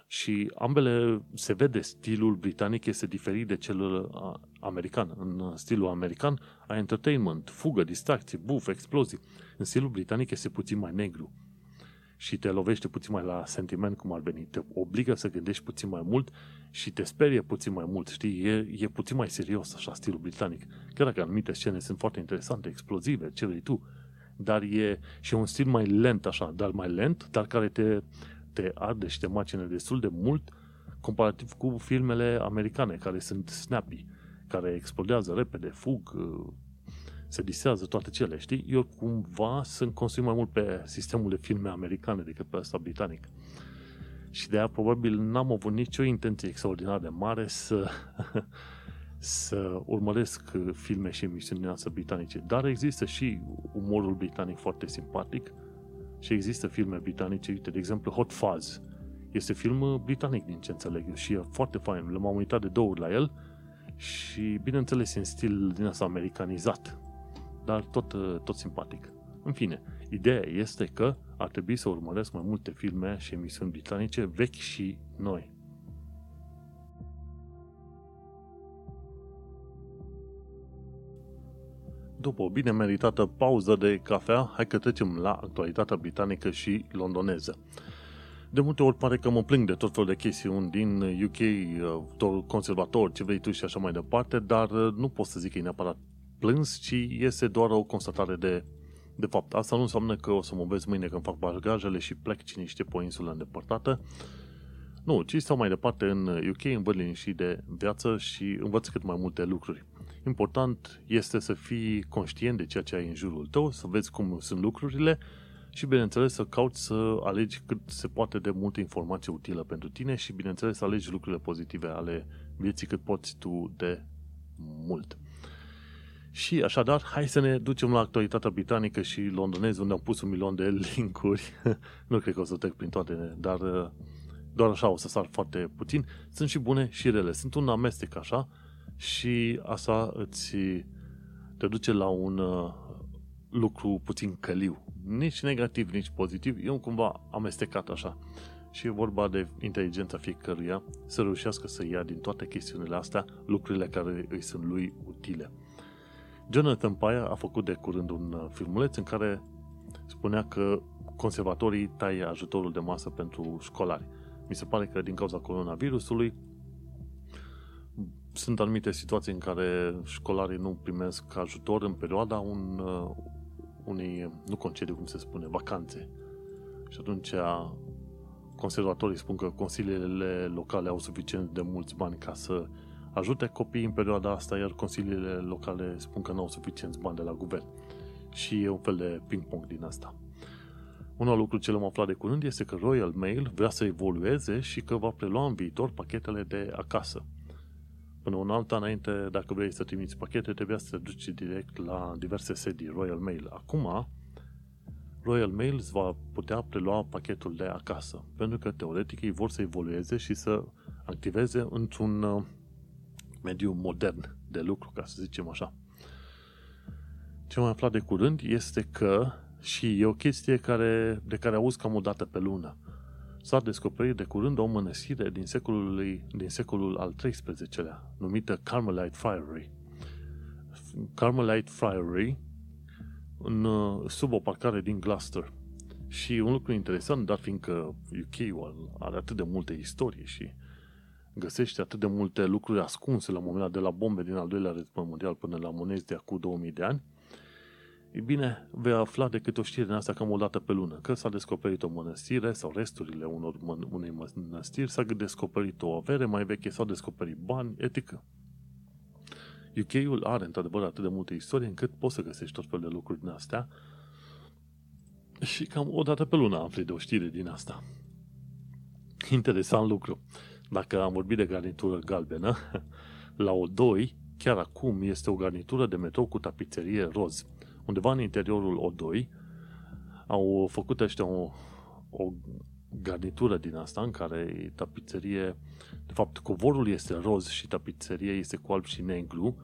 și ambele se vede stilul britanic este diferit de cel american. În stilul american ai entertainment, fugă, distracție, buf, explozii. În stilul britanic este puțin mai negru și te lovește puțin mai la sentiment cum ar veni. Te obligă să gândești puțin mai mult și te sperie puțin mai mult. Știi, e, e puțin mai serios așa stilul britanic. Chiar dacă anumite scene sunt foarte interesante, explozive, ce vrei tu, dar e și un stil mai lent așa, dar mai lent, dar care te, te arde și te macine destul de mult comparativ cu filmele americane care sunt snappy, care explodează repede, fug, se disează toate cele, știi? Eu cumva sunt construit mai mult pe sistemul de filme americane decât pe ăsta britanic. Și de aia probabil n-am avut nicio intenție extraordinar de mare să, [LAUGHS] să urmăresc filme și emisiuni noastre britanice. Dar există și umorul britanic foarte simpatic și există filme britanice, uite, de exemplu Hot Fuzz. Este film britanic din ce înțeleg eu și e foarte fain. L-am uitat de două ori la el și bineînțeles în stil din asta americanizat dar tot, uh, tot simpatic. În fine, ideea este că ar trebui să urmăresc mai multe filme și emisiuni britanice vechi și noi. După o bine meritată pauză de cafea, hai că trecem la actualitatea britanică și londoneză. De multe ori pare că mă plâng de tot felul de chestiuni din UK, uh, conservator, ce vrei tu și așa mai departe, dar uh, nu pot să zic că e neapărat plâns, ci este doar o constatare de, de fapt. Asta nu înseamnă că o să mă vezi mâine când fac bagajele și plec cine știe pe o insulă îndepărtată. Nu, ci stau mai departe în UK, învăț și de viață și învăț cât mai multe lucruri. Important este să fii conștient de ceea ce ai în jurul tău, să vezi cum sunt lucrurile și, bineînțeles, să cauți să alegi cât se poate de multe informații utile pentru tine și, bineînțeles, să alegi lucrurile pozitive ale vieții cât poți tu de mult. Și așadar, hai să ne ducem la actualitatea britanică și londoneză, unde am pus un milion de [LAUGHS] linkuri. nu cred că o să trec prin toate, dar uh, doar așa o să sar foarte puțin. Sunt și bune și rele. Sunt un amestec așa și asta îți te duce la un uh, lucru puțin căliu. Nici negativ, nici pozitiv. Eu cumva amestecat așa. Și e vorba de inteligența fiecăruia să reușească să ia din toate chestiunile astea lucrurile care îi sunt lui utile. Jonathan Pye a făcut de curând un uh, filmuleț în care spunea că conservatorii taie ajutorul de masă pentru școlari. Mi se pare că din cauza coronavirusului sunt anumite situații în care școlarii nu primesc ajutor în perioada un, uh, unei, nu concediu, cum se spune, vacanțe. Și atunci conservatorii spun că consiliile locale au suficient de mulți bani ca să ajute copiii în perioada asta, iar consiliile locale spun că nu au suficienți bani de la guvern. Și e un fel de ping-pong din asta. Un alt lucru ce l-am aflat de curând este că Royal Mail vrea să evolueze și că va prelua în viitor pachetele de acasă. Până un alt înainte, dacă vrei să trimiți pachete, trebuia să te duci direct la diverse sedii Royal Mail. Acum, Royal Mail îți va putea prelua pachetul de acasă, pentru că teoretic ei vor să evolueze și să activeze într-un uh, mediu modern de lucru, ca să zicem așa. Ce mai aflat de curând este că și e o chestie care, de care auzi cam o dată pe lună. S-a descoperit de curând o mănăstire din secolul, din secolul al XIII-lea, numită Carmelite Friary. Carmelite Friary, în, sub o parcare din Gloucester. Și un lucru interesant, dar fiindcă UK-ul are atât de multe istorie și găsește atât de multe lucruri ascunse la momentul de la bombe din al doilea război mondial până la monezi de acum 2000 de ani, e bine, vei afla de câte o știre din asta cam o dată pe lună, că s-a descoperit o mănăstire sau resturile unor mân- unei mănăstiri, s-a descoperit o avere mai veche, s-au descoperit bani, etică. UK-ul are într-adevăr atât de multe istorie încât poți să găsești tot fel de lucruri din astea și cam o dată pe lună afli de o știre din asta. Interesant lucru. Dacă am vorbit de garnitură galbenă, [LAUGHS] la O2, chiar acum este o garnitură de metrou cu tapiserie roz. Undeva în interiorul O2 au făcut ăștia o, o garnitură din asta în care tapiserie, de fapt covorul este roz și tapiserie este cu alb și negru,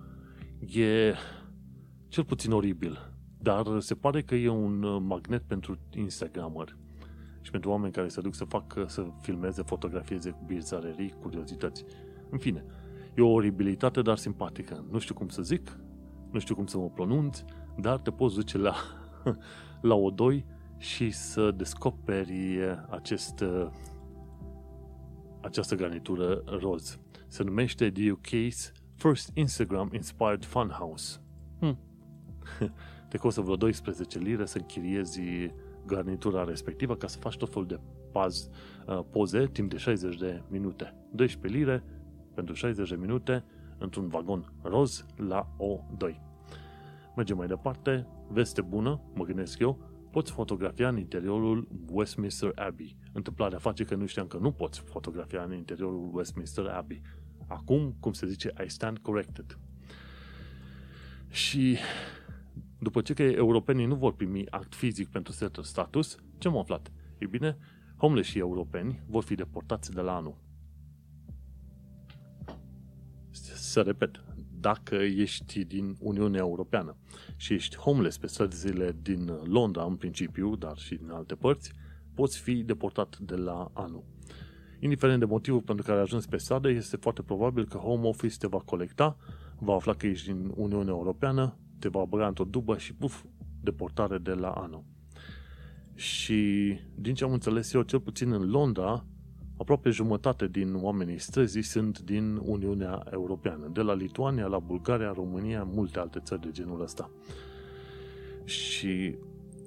e cel puțin oribil. Dar se pare că e un magnet pentru Instagramer și pentru oameni care se duc să facă, să filmeze, fotografieze bizarării, curiozități. În fine, e o oribilitate, dar simpatică. Nu știu cum să zic, nu știu cum să mă pronunț, dar te poți duce la, [LAUGHS] la O2 și să descoperi acest, această garnitură roz. Se numește The UK's First Instagram Inspired Funhouse. Hm. [LAUGHS] Te costă vreo 12 lire să închiriezi garnitura respectivă ca să faci tot felul de paz, uh, poze timp de 60 de minute. 12 lire pentru 60 de minute într-un vagon roz la O2. Mergem mai departe, veste bună, mă gândesc eu, poți fotografia în interiorul Westminster Abbey. Întâmplarea face că nu știam că nu poți fotografia în interiorul Westminster Abbey. Acum, cum se zice, I stand corrected. Și după ce că europenii nu vor primi act fizic pentru certul status, ce am aflat? Ei bine, homeless și europeni vor fi deportați de la anul. Să repet, dacă ești din Uniunea Europeană și ești homeless pe străzile din Londra în principiu, dar și din alte părți, poți fi deportat de la anul. Indiferent de motivul pentru care ai ajuns pe stradă, este foarte probabil că Home Office te va colecta, va afla că ești din Uniunea Europeană te va băga într-o dubă și puf, deportare de la anul. Și din ce am înțeles eu, cel puțin în Londra, aproape jumătate din oamenii străzii sunt din Uniunea Europeană, de la Lituania la Bulgaria, România, multe alte țări de genul ăsta. Și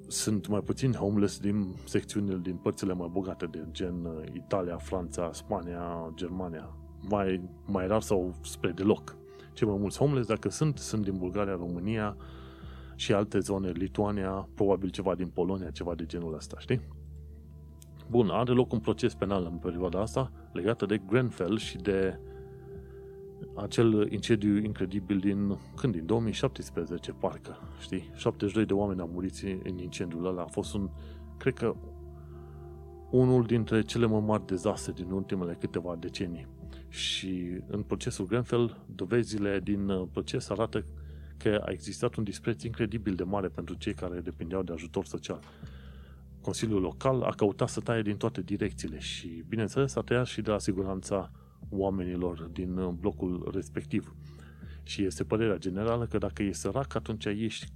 sunt mai puțin homeless din secțiunile din părțile mai bogate, de gen uh, Italia, Franța, Spania, Germania. Mai, mai rar sau spre deloc. Cei mai mulți homeless, dacă sunt, sunt din Bulgaria, România și alte zone, Lituania, probabil ceva din Polonia, ceva de genul ăsta, știi? Bun, are loc un proces penal în perioada asta legată de Grenfell și de acel incendiu incredibil din, când? Din 2017, parcă, știi? 72 de oameni au murit în incendiul ăla. A fost un, cred că, unul dintre cele mai mari dezastre din ultimele câteva decenii. Și în procesul Grenfell, dovezile din uh, proces arată că a existat un dispreț incredibil de mare pentru cei care depindeau de ajutor social. Consiliul local a căutat să taie din toate direcțiile și, bineînțeles, a tăiat și de la siguranța oamenilor din uh, blocul respectiv. Și este părerea generală că dacă e sărac, atunci ești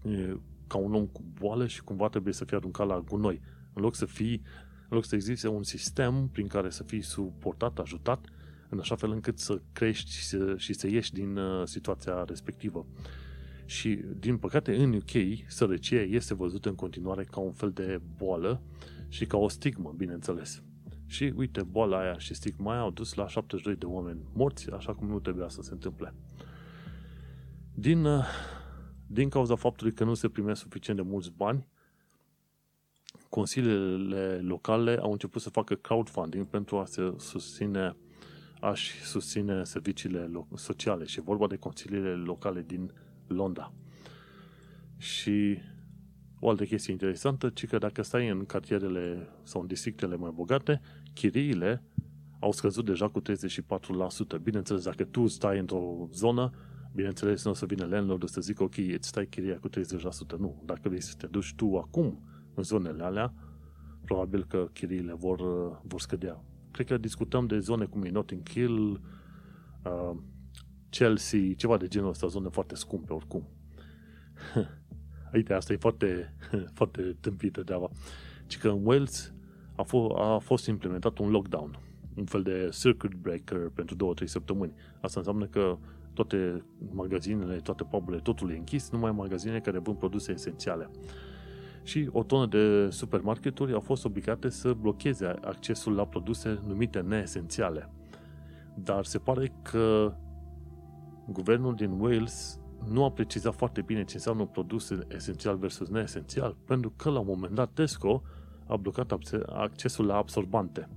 ca un om cu boală și cumva trebuie să fie aruncat la gunoi. În loc să fii, în loc să existe un sistem prin care să fii suportat, ajutat, în așa fel încât să crești și să, și să ieși din uh, situația respectivă. Și, din păcate, în UK, sărăcia este văzută în continuare ca un fel de boală și ca o stigmă, bineînțeles. Și, uite, boala aia și stigma aia au dus la 72 de oameni morți, așa cum nu trebuia să se întâmple. Din, uh, din cauza faptului că nu se primea suficient de mulți bani, consiliile locale au început să facă crowdfunding pentru a se susține aș susține serviciile sociale și vorba de consiliile locale din Londra. Și o altă chestie interesantă, ci că dacă stai în cartierele sau în districtele mai bogate, chiriile au scăzut deja cu 34%. Bineînțeles, dacă tu stai într-o zonă, bineînțeles, nu o să vină landlord să zică, ok, îți stai chiria cu 30%. Nu. Dacă vrei să te duci tu acum în zonele alea, probabil că chiriile vor, vor scădea. Cred că discutăm de zone cum e Notting Hill, uh, Chelsea, ceva de genul ăsta, zone foarte scumpe oricum. [LAUGHS] Uite, asta e foarte, [LAUGHS] foarte tâmpită deava. Ci că în Wales a, f- a fost implementat un lockdown, un fel de circuit breaker pentru 2-3 săptămâni. Asta înseamnă că toate magazinele, toate puburile, totul e închis, numai magazine care vând produse esențiale. Și o tonă de supermarketuri au fost obligate să blocheze accesul la produse numite neesențiale. Dar se pare că guvernul din Wales nu a precizat foarte bine ce înseamnă produs esențial versus neesențial, pentru că la un moment dat Tesco a blocat accesul la absorbante,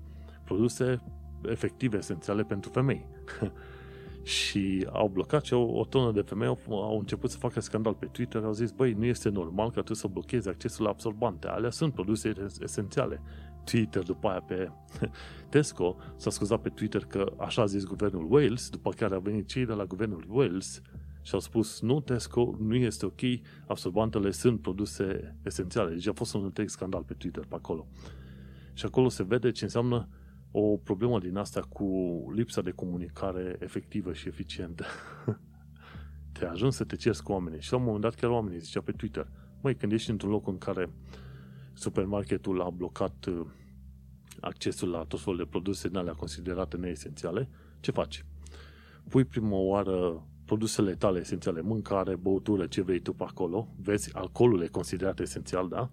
produse efective esențiale pentru femei. [LAUGHS] și au blocat și o, o tonă de femei au, au început să facă scandal pe Twitter, au zis, băi, nu este normal că tu să blochezi accesul la absorbante, alea sunt produse esențiale. Twitter după aia pe [LAUGHS] Tesco s-a scuzat pe Twitter că așa a zis guvernul Wales, după care a venit cei de la guvernul Wales și au spus nu, Tesco, nu este ok, absorbantele sunt produse esențiale. Deci a fost un întreg scandal pe Twitter pe acolo. Și acolo se vede ce înseamnă o problemă din asta cu lipsa de comunicare efectivă și eficientă. [LAUGHS] te ajuns să te ceri cu oamenii. Și la un moment dat chiar oamenii zicea pe Twitter, măi, când ești într-un loc în care supermarketul a blocat uh, accesul la tot felul de produse din alea considerate neesențiale, ce faci? Pui prima oară produsele tale esențiale, mâncare, băutură, ce vrei tu pe acolo, vezi, alcoolul e considerat esențial, da?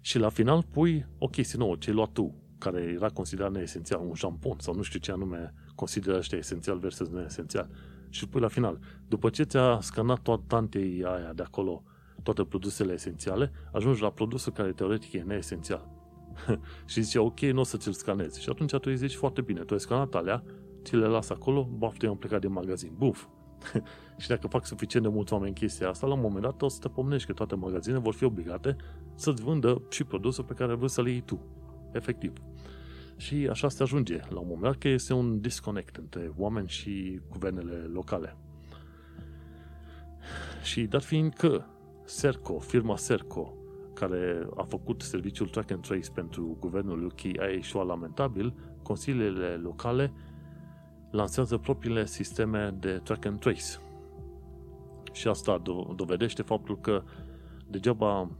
Și la final pui o chestie nouă, ce ai luat tu, care era considerat neesențial, un șampon sau nu știu ce anume consideră ăștia esențial versus neesențial. Și pui la final. După ce ți-a scanat toată tantei aia de acolo, toate produsele esențiale, ajungi la produsul care teoretic e neesențial. [LAUGHS] și zice, ok, nu o să ți-l scanezi. Și atunci tu îi zici foarte bine, tu ai scanat alea, ți le las acolo, baftă, eu am plecat din magazin. Buf! [LAUGHS] și dacă fac suficient de mulți oameni chestia asta, la un moment dat o să te pomnești că toate magazinele vor fi obligate să-ți vândă și produsul pe care vrei să-l iei tu. Efectiv. Și așa se ajunge la un moment dat că este un disconnect între oameni și guvernele locale. Și dat fiind că Serco, firma Serco, care a făcut serviciul track and trace pentru guvernul UK, a ieșuat lamentabil, consiliile locale lansează propriile sisteme de track and trace. Și asta do- dovedește faptul că degeaba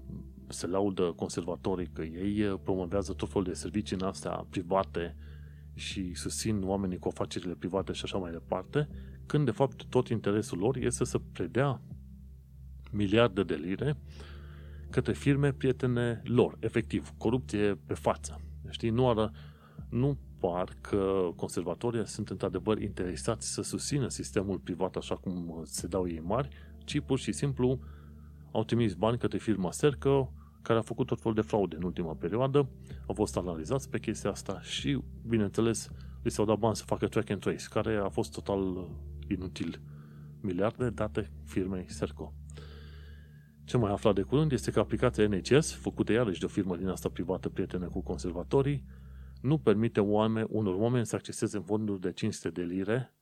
se laudă conservatorii că ei promovează tot felul de servicii în astea private și susțin oamenii cu afacerile private și așa mai departe, când de fapt tot interesul lor este să predea miliarde de lire către firme prietene lor, efectiv, corupție pe față. Știi, nu, ară, nu par că conservatorii sunt într-adevăr interesați să susțină sistemul privat așa cum se dau ei mari, ci pur și simplu au trimis bani către firma Serco, care a făcut tot felul de fraude în ultima perioadă, au fost analizați pe chestia asta și, bineînțeles, li s-au dat bani să facă track and trace, care a fost total inutil. Miliarde date firmei Serco. Ce mai aflat de curând este că aplicația NHS, făcută iarăși de o firmă din asta privată prietenă cu conservatorii, nu permite oameni, unor oameni să acceseze fonduri de 500 de lire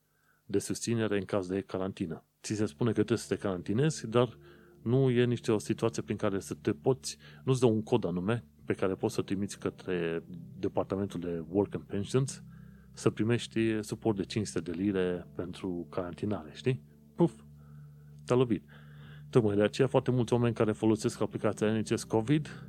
de susținere în caz de carantină. Ți se spune că trebuie să te carantinezi, dar nu e nici o situație prin care să te poți, nu-ți dă un cod anume pe care poți să trimiți către departamentul de Work and Pensions să primești suport de 500 de lire pentru carantinare, știi? Puf! Te-a lovit. Tocmai de aceea foarte mulți oameni care folosesc aplicația NHS COVID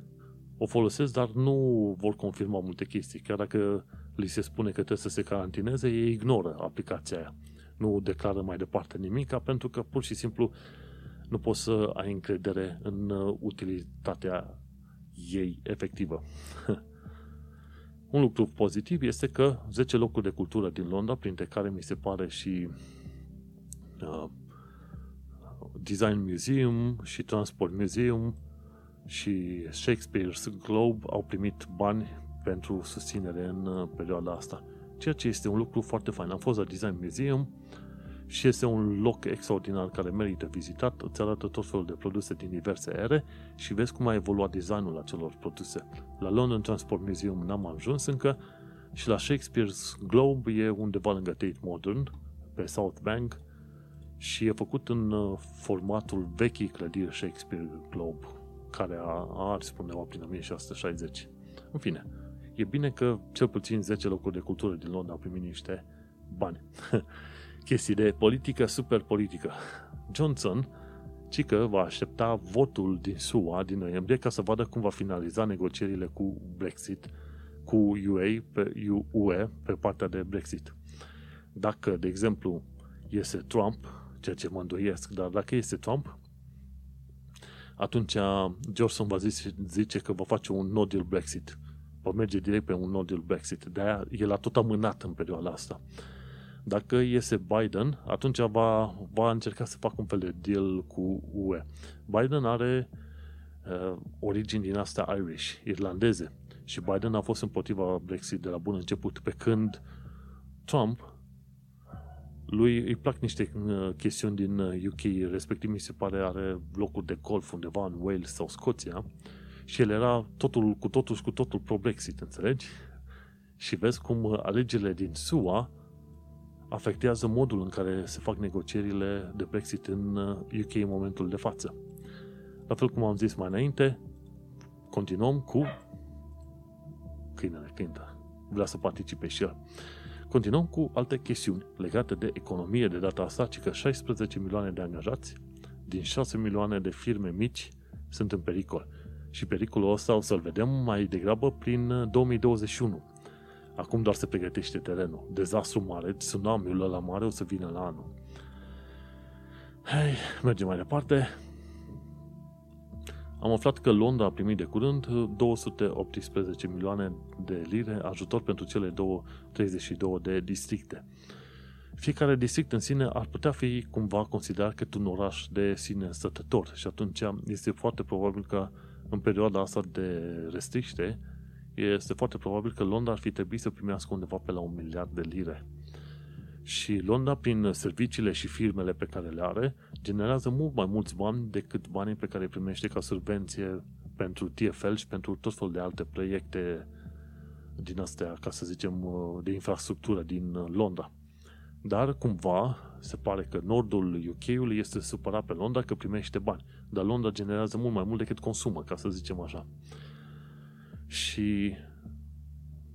o folosesc, dar nu vor confirma multe chestii. Chiar dacă li se spune că trebuie să se carantineze, ei ignoră aplicația aia. Nu declară mai departe nimic, pentru că pur și simplu nu poți să ai încredere în uh, utilitatea ei efectivă. [LAUGHS] Un lucru pozitiv este că 10 locuri de cultură din Londra, printre care mi se pare și uh, Design Museum și Transport Museum și Shakespeare's Globe au primit bani pentru susținere în uh, perioada asta. Ceea ce este un lucru foarte fain. Am fost la Design Museum și este un loc extraordinar care merită vizitat. Îți arată tot felul de produse din diverse ere și vezi cum a evoluat designul acelor produse. La London Transport Museum n-am ajuns încă și la Shakespeare's Globe e undeva lângă Tate Modern, pe South Bank, și e făcut în uh, formatul vechii clădiri Shakespeare Globe, care a, a ars undeva prin 1660. În fine, e bine că cel puțin 10 locuri de cultură din Londra au primit niște bani. [LAUGHS] Chestii de politică, super politică. Johnson, ci că va aștepta votul din SUA din noiembrie ca să vadă cum va finaliza negocierile cu Brexit, cu UA pe, UE pe partea de Brexit. Dacă, de exemplu, este Trump, ceea ce mă îndoiesc, dar dacă este Trump, atunci Johnson va zice, zice că va face un no deal Brexit. Va merge direct pe un no deal Brexit. De-aia el a tot amânat în perioada asta. Dacă iese Biden, atunci va, va încerca să facă un fel de deal cu UE. Biden are uh, origini din asta Irish, irlandeze. Și Biden a fost împotriva Brexit de la bun început, pe când Trump lui îi plac niște uh, chestiuni din UK, uh, respectiv mi se pare are locuri de golf undeva în Wales sau Scoția și el era totul cu totul și cu totul pro-Brexit, înțelegi? Și vezi cum uh, alegerile din SUA afectează modul în care se fac negocierile de Brexit în UK în momentul de față. La fel cum am zis mai înainte, continuăm cu câinele cântă. Vrea să participe și el. Continuăm cu alte chestiuni legate de economie de data asta, ci că 16 milioane de angajați din 6 milioane de firme mici sunt în pericol. Și pericolul ăsta o să-l vedem mai degrabă prin 2021. Uh, Acum doar se pregătește terenul. Dezastru mare, tsunamiul ăla mare o să vină la anul. Hei, mergem mai departe. Am aflat că Londra a primit de curând 218 milioane de lire ajutor pentru cele două, 32 de districte. Fiecare district în sine ar putea fi cumva considerat cât un oraș de sine stătător și atunci este foarte probabil că în perioada asta de restriște este foarte probabil că Londra ar fi trebuit să primească undeva pe la un miliard de lire și Londra, prin serviciile și firmele pe care le are, generează mult mai mulți bani decât banii pe care îi primește ca subvenție pentru TFL și pentru tot felul de alte proiecte din astea, ca să zicem, de infrastructură din Londra. Dar, cumva, se pare că nordul UK-ului este supărat pe Londra că primește bani. Dar Londra generează mult mai mult decât consumă, ca să zicem așa. Și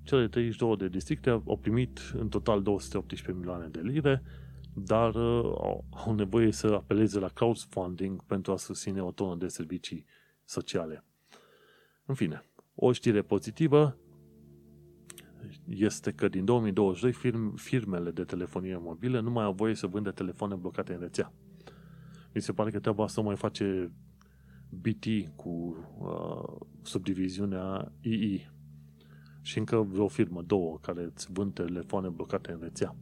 cele 32 de districte au primit în total 218 milioane de lire, dar uh, au nevoie să apeleze la crowdfunding pentru a susține o tonă de servicii sociale. În fine, o știre pozitivă este că din 2022 firm, firmele de telefonie mobilă nu mai au voie să vândă telefoane blocate în rețea. Mi se pare că treaba asta mai face BT cu uh, subdiviziunea II și încă vreo firmă, două, care îți vând telefoane blocate în rețea.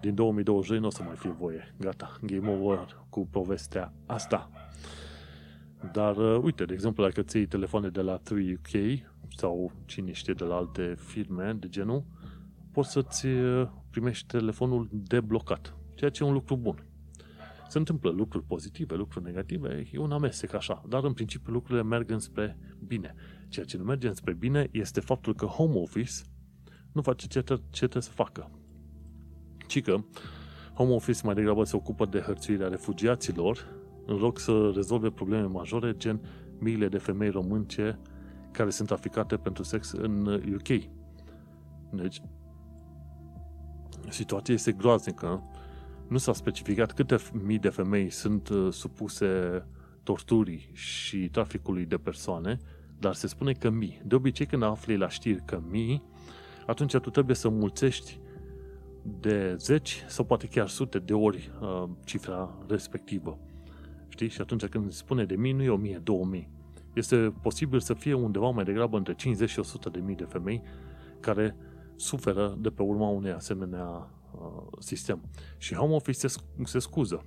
Din 2022 nu o să mai fie voie. Gata, game over cu povestea asta. Dar, uh, uite, de exemplu, dacă ți iei telefoane de la 3UK sau cine știe de la alte firme de genul, poți să-ți uh, primești telefonul deblocat, ceea ce e un lucru bun. Se întâmplă lucruri pozitive, lucruri negative, e un amestec așa, dar în principiu lucrurile merg înspre bine. Ceea ce nu merge înspre bine este faptul că home office nu face ce, ce trebuie să facă. Ci că home office mai degrabă se ocupă de hărțuirea refugiaților în loc să rezolve probleme majore, gen miile de femei românce care sunt traficate pentru sex în UK. Deci, situația este groaznică. Nu s-a specificat câte mii de femei sunt uh, supuse torturii și traficului de persoane, dar se spune că mii. De obicei, când afli la știri că mii, atunci tu trebuie să mulțești de zeci sau poate chiar sute de ori uh, cifra respectivă. Știi? Și atunci când se spune de mii, nu e o mie, două mii. Este posibil să fie undeva mai degrabă între 50 și 100 de mii de femei care suferă de pe urma unei asemenea uh, sistem. Și Home Office se, se scuză.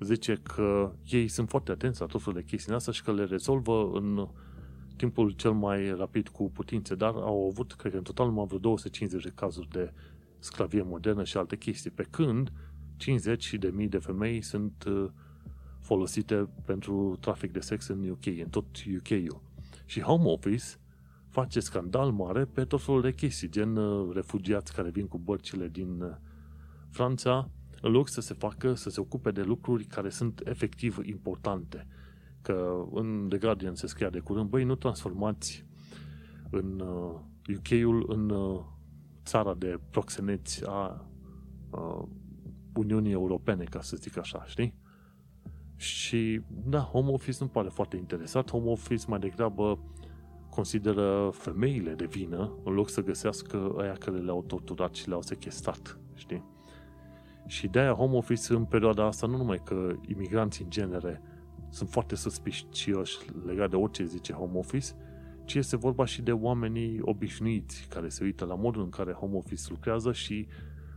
Zice că ei sunt foarte atenți la tot felul de chestii astea și că le rezolvă în timpul cel mai rapid cu putințe, dar au avut, cred că în total numai vreo 250 de cazuri de sclavie modernă și alte chestii, pe când 50 de mii de femei sunt uh, folosite pentru trafic de sex în UK, în tot UK-ul. Și Home Office face scandal mare pe tot felul de chestii, gen uh, refugiați care vin cu bărcile din uh, Franța, în loc să se facă, să se ocupe de lucruri care sunt efectiv importante. Că în The Guardian se scria de curând, băi, nu transformați în UK-ul uh, în țara de proxeneți a Uniunii Europene, ca să zic așa, știi? Și, da, home office nu pare foarte interesat. Home office mai degrabă consideră femeile de vină în loc să găsească aia care le-au torturat și le-au sechestrat, știi? Și de-aia home office în perioada asta nu numai că imigranții în genere sunt foarte suspicioși legat de orice zice home office, ci este vorba și de oamenii obișnuiți care se uită la modul în care home office lucrează și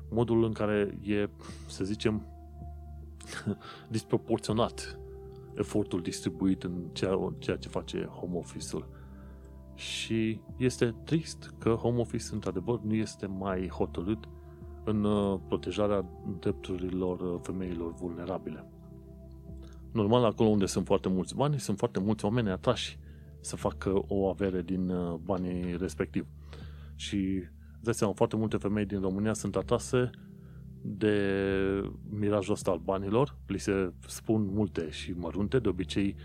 modul în care e, să zicem, [LAUGHS] disproporționat efortul distribuit în ceea, ceea ce face home office-ul. Și este trist că home office, într-adevăr, nu este mai hotărât în uh, protejarea drepturilor uh, femeilor vulnerabile. Normal, acolo unde sunt foarte mulți bani, sunt foarte mulți oameni atrași să facă o avere din uh, banii respectiv. Și, de seama, foarte multe femei din România sunt atrase de mirajul ăsta al banilor. Li se spun multe și mărunte. De obicei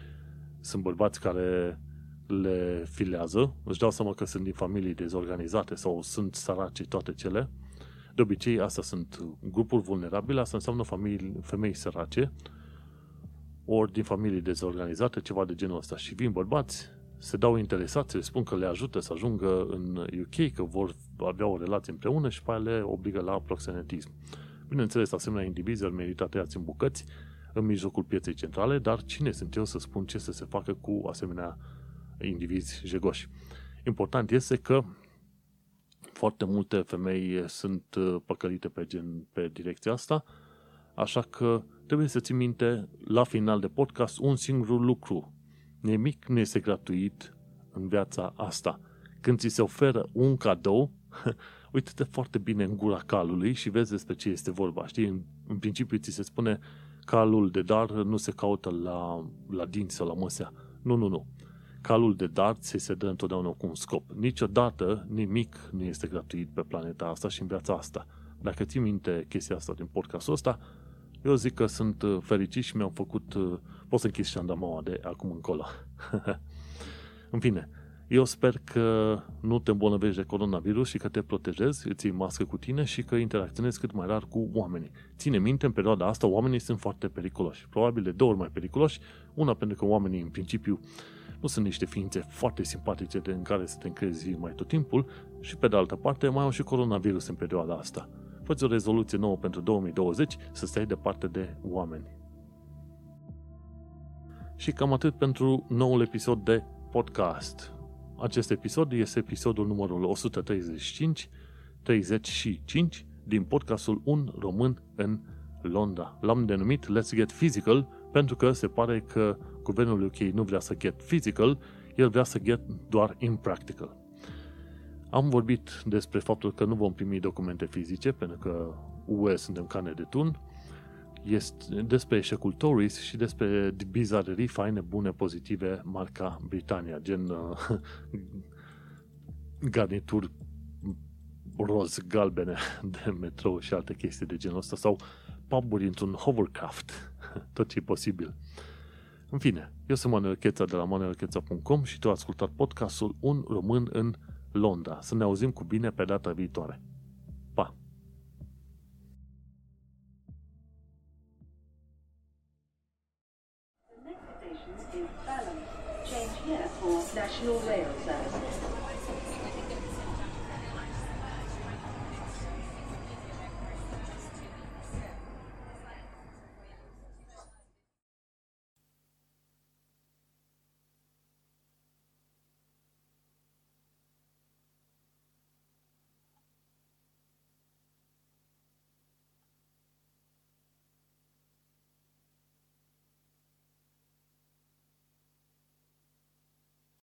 sunt bărbați care le filează. Își dau seama că sunt din familii dezorganizate sau sunt săraci toate cele. De obicei, astea sunt grupuri vulnerabile, asta înseamnă familii, femei sărace, ori din familii dezorganizate, ceva de genul ăsta. Și vin bărbați, se dau interesați, le spun că le ajută să ajungă în UK, că vor avea o relație împreună și pe aia le obligă la proxenetism. Bineînțeles, asemenea indivizi ar merita tăiați în bucăți în mijlocul pieței centrale, dar cine sunt eu să spun ce să se facă cu asemenea indivizi jegoși? Important este că foarte multe femei sunt uh, păcălite pe, gen, pe direcția asta, așa că trebuie să ții minte la final de podcast un singur lucru. Nimic nu este gratuit în viața asta. Când ți se oferă un cadou, [LAUGHS] uite-te foarte bine în gura calului și vezi despre ce este vorba. Știi, în, în principiu ți se spune calul de dar nu se caută la, la dinți sau la măsea. Nu, nu, nu. Calul de dar ți se dă întotdeauna cu un scop. Niciodată nimic nu este gratuit pe planeta asta și în viața asta. Dacă ții minte chestia asta din podcastul ăsta, eu zic că sunt uh, fericit și mi-am făcut... Uh, pot să închis șandamaua de acum încolo. [LAUGHS] în fine, Eu sper că nu te îmbolnăvești de coronavirus și că te protejezi, îți iei mască cu tine și că interacționezi cât mai rar cu oamenii. Ține minte, în perioada asta oamenii sunt foarte periculoși. Probabil de două ori mai periculoși. Una pentru că oamenii, în principiu, nu sunt niște ființe foarte simpatice de în care să te încrezi mai tot timpul și pe de altă parte mai au și coronavirus în perioada asta. Fă o rezoluție nouă pentru 2020 să stai departe de oameni. Și cam atât pentru noul episod de podcast. Acest episod este episodul numărul 135 35 din podcastul Un Român în Londra. L-am denumit Let's Get Physical pentru că se pare că guvernul UK nu vrea să get physical, el vrea să get doar impractical. Am vorbit despre faptul că nu vom primi documente fizice, pentru că UE suntem carne de tun, este despre eșecul Tories și despre bizarerii faine, bune, pozitive, marca Britania, gen uh, [LAUGHS] garnituri roz, galbene de metrou și alte chestii de genul ăsta, sau puburi într-un hovercraft, [LAUGHS] tot ce e posibil. În fine, eu sunt Manuel Cheța de la manuelcheța.com și tu ai ascultat podcastul Un Român în Londra. Să ne auzim cu bine pe data viitoare. Pa! The next station is Balham. Change here for National Rail Services.